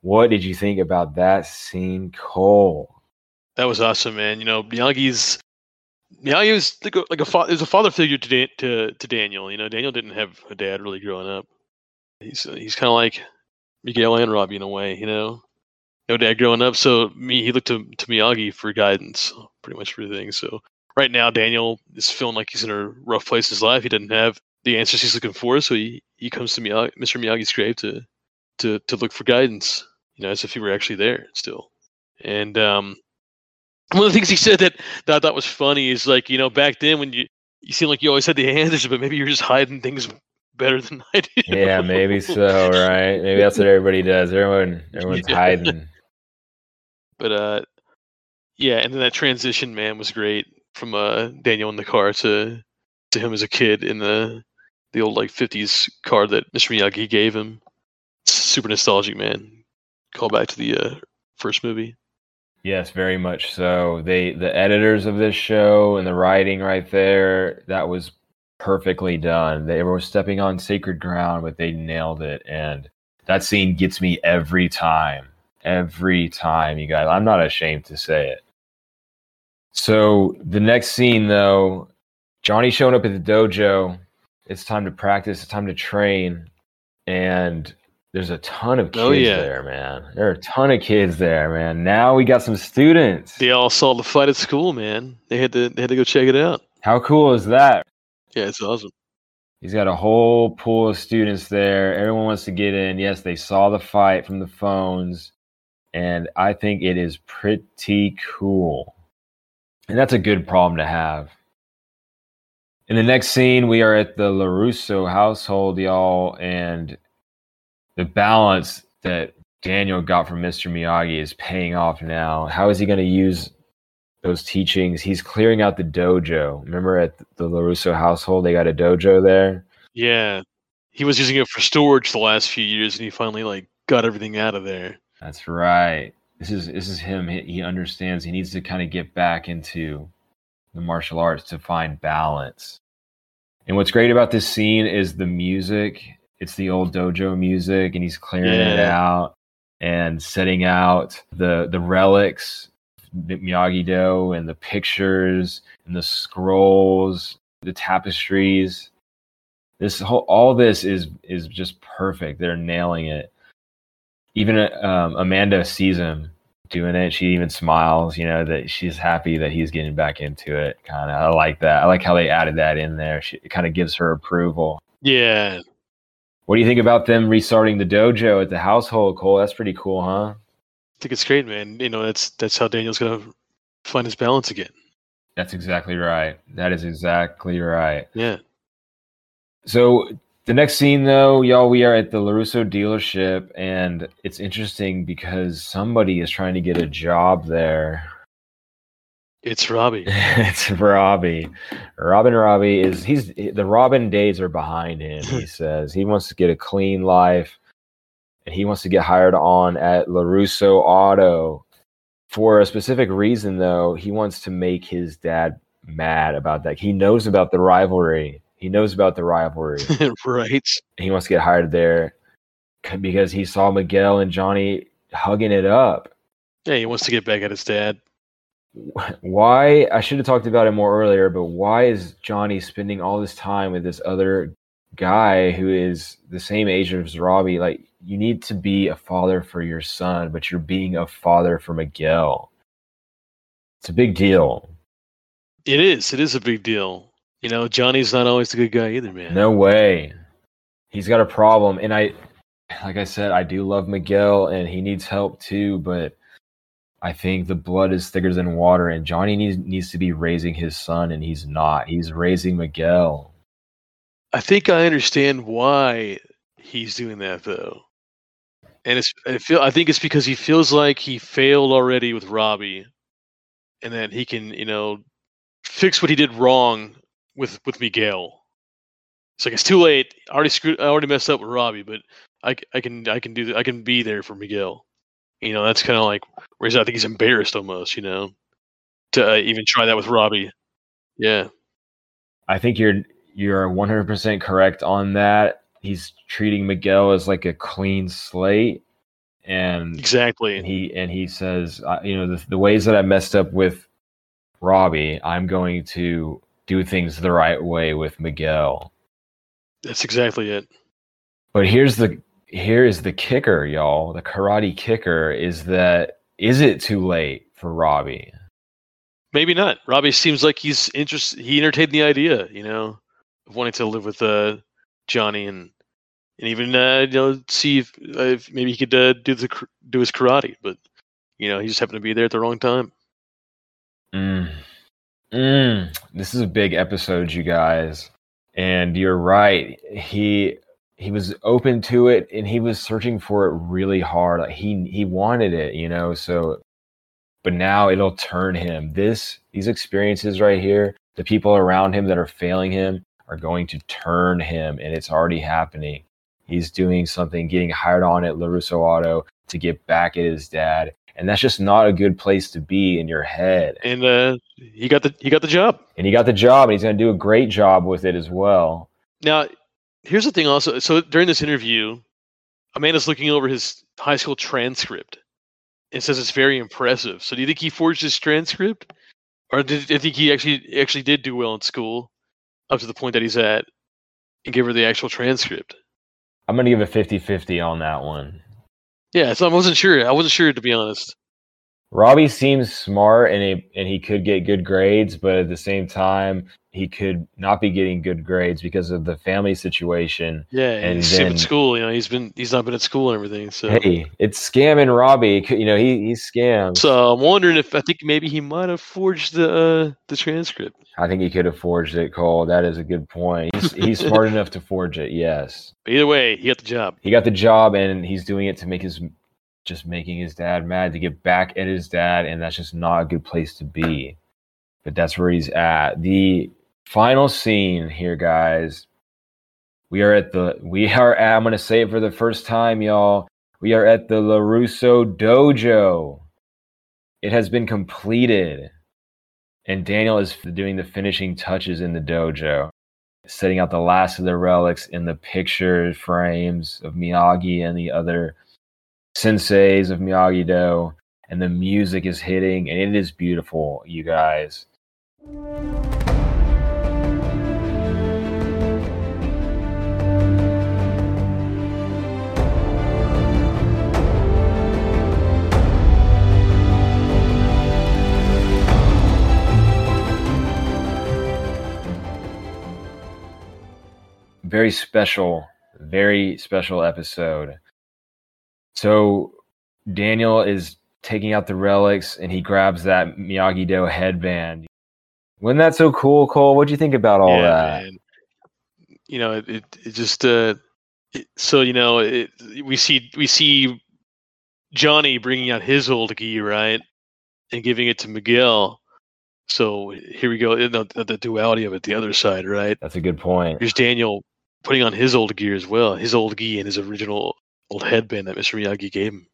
what did you think about that scene cole that was awesome, man. You know, Miyagi's Miyagi was like a, like a fa- there's a father figure to, Dan- to to Daniel. You know, Daniel didn't have a dad really growing up. He's he's kind of like Miguel and Robbie in a way. You know, no dad growing up, so me he looked to to Miyagi for guidance, pretty much everything. So right now, Daniel is feeling like he's in a rough place in his life. He doesn't have the answers he's looking for, so he he comes to Miyagi, Mr. Miyagi's grave to to to look for guidance. You know, as if he were actually there still. And um, one of the things he said that, that I thought was funny is like, you know, back then when you you seem like you always had the answers, but maybe you're just hiding things better than I do. yeah maybe so right maybe that's what everybody does everyone everyone's Yeah. hiding But uh, yeah, and then that transition, man, was great from uh Daniel in the car to to him as a kid in the the old like '50s car that Mr. Miyagi gave him. Super nostalgic, man. Call back to the uh, first movie. Yes, very much so. They the editors of this show and the writing right there, that was perfectly done. They were stepping on sacred ground, but they nailed it. And that scene gets me every time. Every time, you guys. I'm not ashamed to say it. So the next scene though, Johnny showing up at the dojo. It's time to practice, it's time to train. And there's a ton of oh, kids Oh, yeah. there, man. There are a ton of kids there, man. Now we got some students. They all saw the fight at school, man. They had to they had to go check it out. How cool is that? Yeah, it's awesome. He's got a whole pool of students there. Everyone wants to get in. Yes, they saw the fight from the phones, and I think it is pretty cool. And that's a good problem to have. In the next scene, we are at the LaRusso household, y'all, and the balance that Daniel got from Mr. Miyagi is paying off now. How is he going to use those teachings? He's clearing out the dojo. Remember at the LaRusso household, they got a dojo there? Yeah, he was using it for storage the last few years, and he finally like got everything out of there. That's right. This is this is him. He, he understands he needs to kind of get back into the martial arts to find balance. And what's great about this scene is the music. It's the old dojo music, and he's clearing it out and setting out the the relics, the Miyagi Do, and the pictures and the scrolls, the tapestries. This whole all this is is just perfect. They're nailing it even um, Amanda sees him doing it. She even smiles, you know, that she's happy that he's getting back into it. Kind of, I like that. I like how they added that in there. She, it kind of gives her approval. Yeah, What do you think about them restarting the dojo at the household, Cole? That's pretty cool, huh? I think it's great, man. You know, that's that's how Daniel's gonna find his balance again. That's exactly right. That is exactly right. Yeah, So The next scene, though, y'all, we are at the LaRusso dealership, and it's interesting because somebody is trying to get a job there. It's Robbie. it's Robbie. Robin Robbie is he's the Robin days are behind him. He says he wants to get a clean life, and he wants to get hired on at LaRusso Auto for a specific reason. Though he wants to make his dad mad about that. He knows about the rivalry. He knows about the rivalry. right. he wants to get hired there because he saw Miguel and Johnny hugging it up. Yeah, he wants to get back at his dad. why I should have talked about it more earlier, but why is Johnny spending all this time with this other guy who is the same age as Robbie? Like, you need to be a father for your son, but you're being a father for Miguel. It's a big deal. It is. It is a big deal. You know, Johnny's not always a good guy either, man. No way. He's got a problem. And I, like I said, I do love Miguel and he needs help too, but I think the blood is thicker than water and Johnny needs, needs to be raising his son and he's not. He's raising Miguel. I think I understand why he's doing that though. And it's I feel I think it's because he feels like he failed already with Robbie and that he can, you know, fix what he did wrong with with Miguel. It's like it's too late. I already screwed I already messed up with Robbie, but I, I can I can do th- I can be there for Miguel. You know, that's kind of like whereas I think he's embarrassed almost, you know, to uh, even try that with Robbie. Yeah. I think you're you're 100% correct on that. He's treating Miguel as like a clean slate and Exactly. and he and he says uh, you know the, the ways that i messed up with robbie i'm going to do things the right way with miguel That's exactly it. but here's the here is the kicker y'all the karate kicker is that is it too late for robbie Maybe not. Robbie seems like he's interested. He entertained the idea, you know, of wanting to live with uh, Johnny and and even uh, you know see if, uh, if maybe he could uh, do the do his karate. But you know, he just happened to be there at the wrong time. Mm. Mm. This is a big episode, you guys. And you're right. He he was open to it and he was searching for it really hard. Like he he wanted it, you know, so but now it'll turn him. This these experiences right here, the people around him that are failing him are going to turn him and it's already happening. He's doing something, getting hired on at LaRusso Auto to get back at his dad. And that's just not a good place to be in your head. And uh, he got the he got the job. and he got the job and he's going to do a great job with it as well Now, here's the thing. Also, so during this interview, Amanda's looking over his high school transcript. and says it's very impressive. So, do you think he forged his transcript, or do you think he actually actually did do well in school, up to the point that he's at, and give her the actual transcript? i'm going to give a 50-50 on that one Yeah, so I wasn't sure. I wasn't sure to be honest. robbie seems smart and he, and he could get good grades but at the same time he could not be getting good grades because of the family situation Yeah, And he's then- at school. You know, he's been he's not been at school and everything. So, hey it's scamming robbie you know he, he scams so I'm wondering if I think maybe he might have forged the uh, the transcript. i think he could have forged it cole that is a good point he's, he's smart enough to forge it yes But either way, he got the job. he got the job and he's doing it to make his just making his dad mad to get back at his dad and that's just not a good place to be but that's where he's at the final scene here guys we are at the we are at, i'm to say it for the first time y'all we are at the larusso dojo it has been completed and daniel is doing the finishing touches in the dojo setting out the last of the relics in the picture frames of Miyagi and the other senseis of Miyagi Do. And the music is hitting, and it is beautiful, you guys. Very special, very special episode. So Daniel is taking out the relics and he grabs that Miyagi Do headband. Wasn't that so cool, Cole? What'd you think about all yeah, that? man. you know, it it, it just uh, it, so you know, it, we see we see Johnny bringing out his old gi right and giving it to Miguel. So here we go, the, the duality of it, the other side, right? That's a good point. Here's Daniel putting on his old gear as well, his old gi and his original old headband that Mr. Miyagi gave him.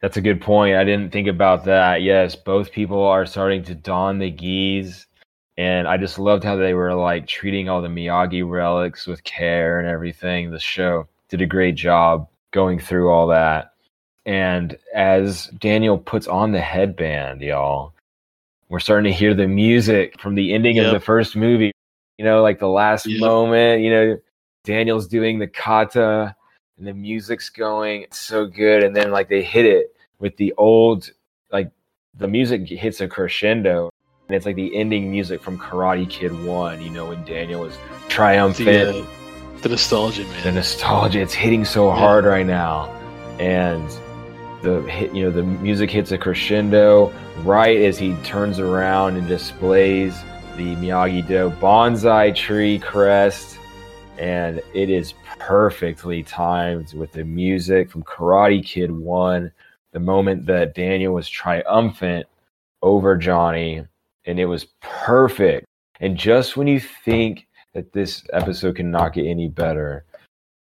That's a good point. I didn't think about that. Yes, both people are starting to don the gis. And I just loved how they were like treating all the Miyagi relics with care and everything. The show did a great job going through all that. And as Daniel puts on the headband, y'all, we're starting to hear the music from the ending Yep. of the first movie. You know, like the last Yep. moment, you know, Daniel's doing the kata and the music's going. It's so good. And then like they hit it with the old, like the music hits a crescendo. And it's like the ending music from Karate Kid 1, you know, when Daniel was triumphant The, uh, the nostalgia, man. the nostalgia it's hitting so Yeah. hard right now and the hit you know the music hits a crescendo right as he turns around and displays the miyagi do bonsai tree crest and it is perfectly timed with the music from karate kid 1 the moment that daniel was triumphant over johnny and it was perfect and just when you think that this episode cannot get any better.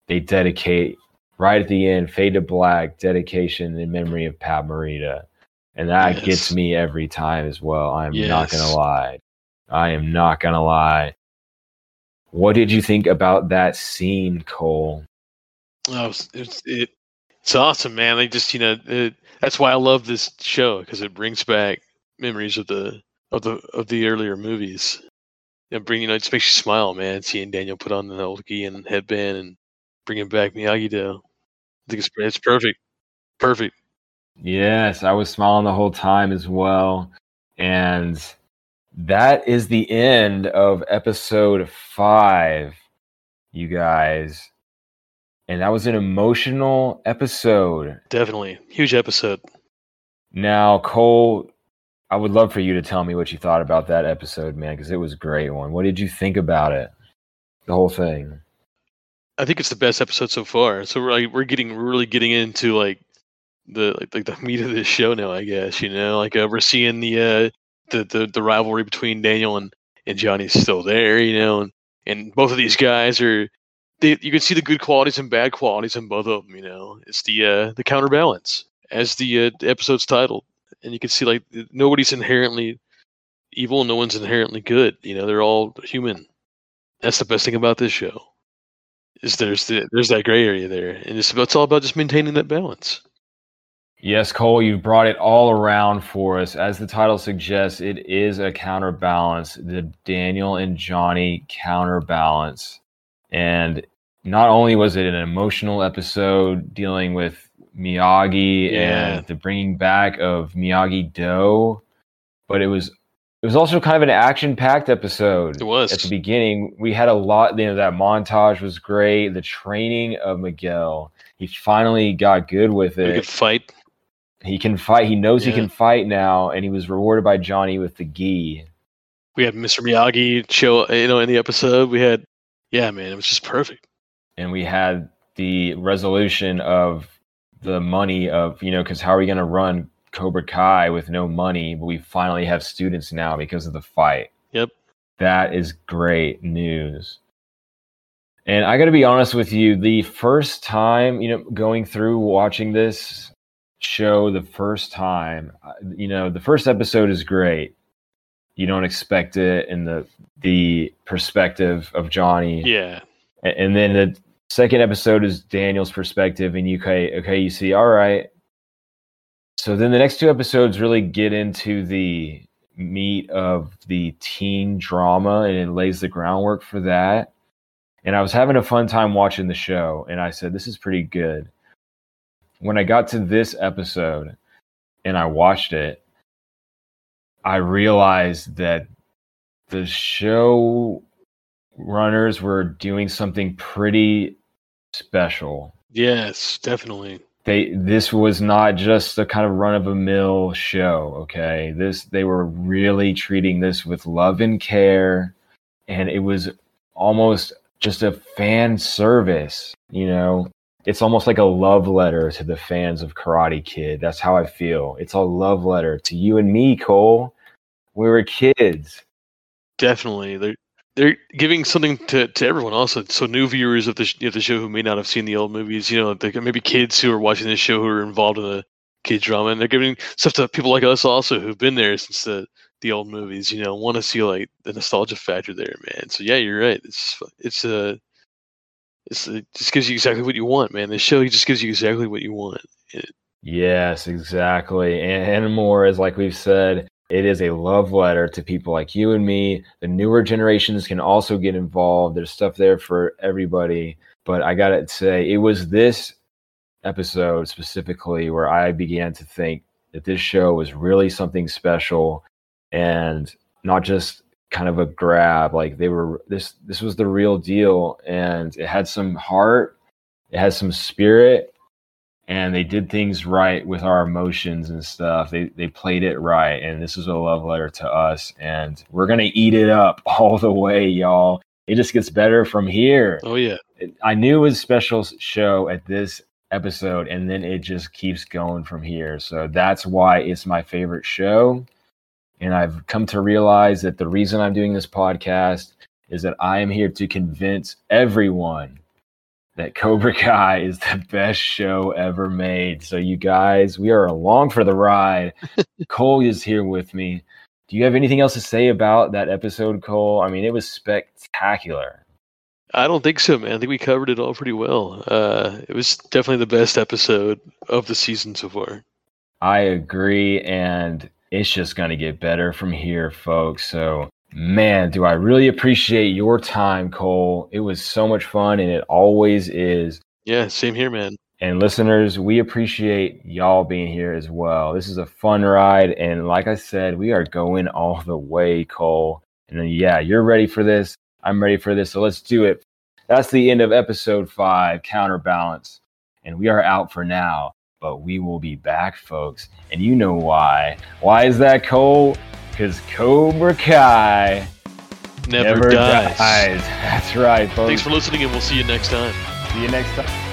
They dedicate right at the end, fade to black, dedication in memory of Pat Morita. And that Yes. gets me every time as well. I'm not gonna lie. I am not gonna lie. What did you think about that scene, Cole? Oh, it's, it's, it, it's awesome, man. Like just you know, it, that's why I love this show because it brings back memories of the of the of the earlier movies. And bring you know, it just makes you smile, man. Seeing Daniel put on the old gi and headband and bringing back Miyagi Do. I think it's it's perfect, perfect. Yes, I was smiling the whole time as well. And that is the end of episode five, you guys. And that was an emotional episode. Definitely huge episode. Now, Cole, I would love for you to tell me what you thought about that episode, man, because it was a great one. What did you think about it? The whole thing. I think it's the best episode so far. So we're like we're getting really getting into like the like, like the meat of this show now. I guess you know like uh, we're seeing the uh the, the the rivalry between Daniel and and Johnny's still there. You know, and and both of these guys are they you can see the good qualities and bad qualities in both of them. You know, it's the uh the counterbalance as the uh, episode's titled, and you can see like nobody's inherently evil, no one's inherently good. You know, they're all human. That's the best thing about this show is there's the, there's that gray area there, and it's it's all about just maintaining that balance. Yes, Cole, you brought it all around for us. As the title suggests, it is a counterbalance, the Daniel and Johnny counterbalance. And not only was it an emotional episode dealing with Miyagi Yeah. and the bringing back of Miyagi Do, but it was it was also kind of an action-packed episode It was. at the beginning we had a lot you know that montage was great the training of miguel he finally got good with We it could fight. He can fight he knows he can fight now and he was rewarded by johnny with the gi We had Mr. Miyagi show, you know, in the episode. We had, yeah, man, it was just perfect. and we had the resolution of the money of you know because how are we going to run cobra kai with no money but we finally have students now because of the fight Yep. That is great news. And I got to be honest with you, the first time, you know, going through watching this show the first time, uh, you know, the first episode is great. You don't expect it in the the perspective of Johnny. Yeah, A- And then the second episode is Daniel's perspective and you okay, okay, you see, all right. So then the next two episodes really get into the meat of the teen drama and it lays the groundwork for that. And I was having a fun time watching the show and I said, this is pretty good. When I got to this episode and I watched it, I realized that the show runners were doing something pretty special. yes, definitely. They this was not just a kind of run of a mill show, okay? This they were really treating this with love and care and it was almost just a fan service, you know. It's almost like a love letter to the fans of Karate Kid. That's how I feel. It's a love letter to you and me, Cole. We were kids. Definitely, they're they're giving something to, to everyone also. So new viewers of the of the show who may not have seen the old movies, you know, maybe kids who are watching this show who are involved in the kid drama, and they're giving stuff to people like us also who've been there since the the old movies. You know, want to see like the nostalgia factor there, man. So yeah, you're right. It's it's a it's, it just gives you exactly what you want, man. The show just gives you exactly what you want. It, yes, exactly, and, and more. As like we've said, it is a love letter to people like you and me. The newer generations can also get involved. There's stuff there for everybody. But I got to say, it was this episode specifically where I began to think that this show was really something special and not just kind of a grab like they were this this was the real deal and it had some heart it had some spirit and they did things right with our emotions and stuff. They they played it right, and this is a love letter to us, and we're gonna eat it up all the way, y'all. It just gets better from here. Oh yeah, I knew it was a special show at this episode, and then it just keeps going from here. So that's why it's my favorite show. And I've come to realize that the reason I'm doing this podcast is that I am here to convince everyone that Cobra Kai is the best show ever made. So, you guys, we are along for the ride. Cole is here with me. Do you have anything else to say about that episode, Cole? I mean, it was spectacular. I don't think so, man. I think we covered it all pretty well. Uh, it was definitely the best episode of the season so far. I agree, and it's just going to get better from here, folks. So Man, do I really appreciate your time, Cole. It was so much fun and it always is. Yeah, same here, man. And listeners, we appreciate y'all being here as well. This is a fun ride. And like I said, we are going all the way, Cole. And then, yeah, you're ready for this. I'm ready for this. So let's do it. That's the end of episode five, Counterbalance. And we are out for now, but we will be back, folks. And you know why. Why is that, Cole? because Cobra Kai never, never dies. dies. That's right, folks. Thanks for listening, and we'll see you next time. See you next time.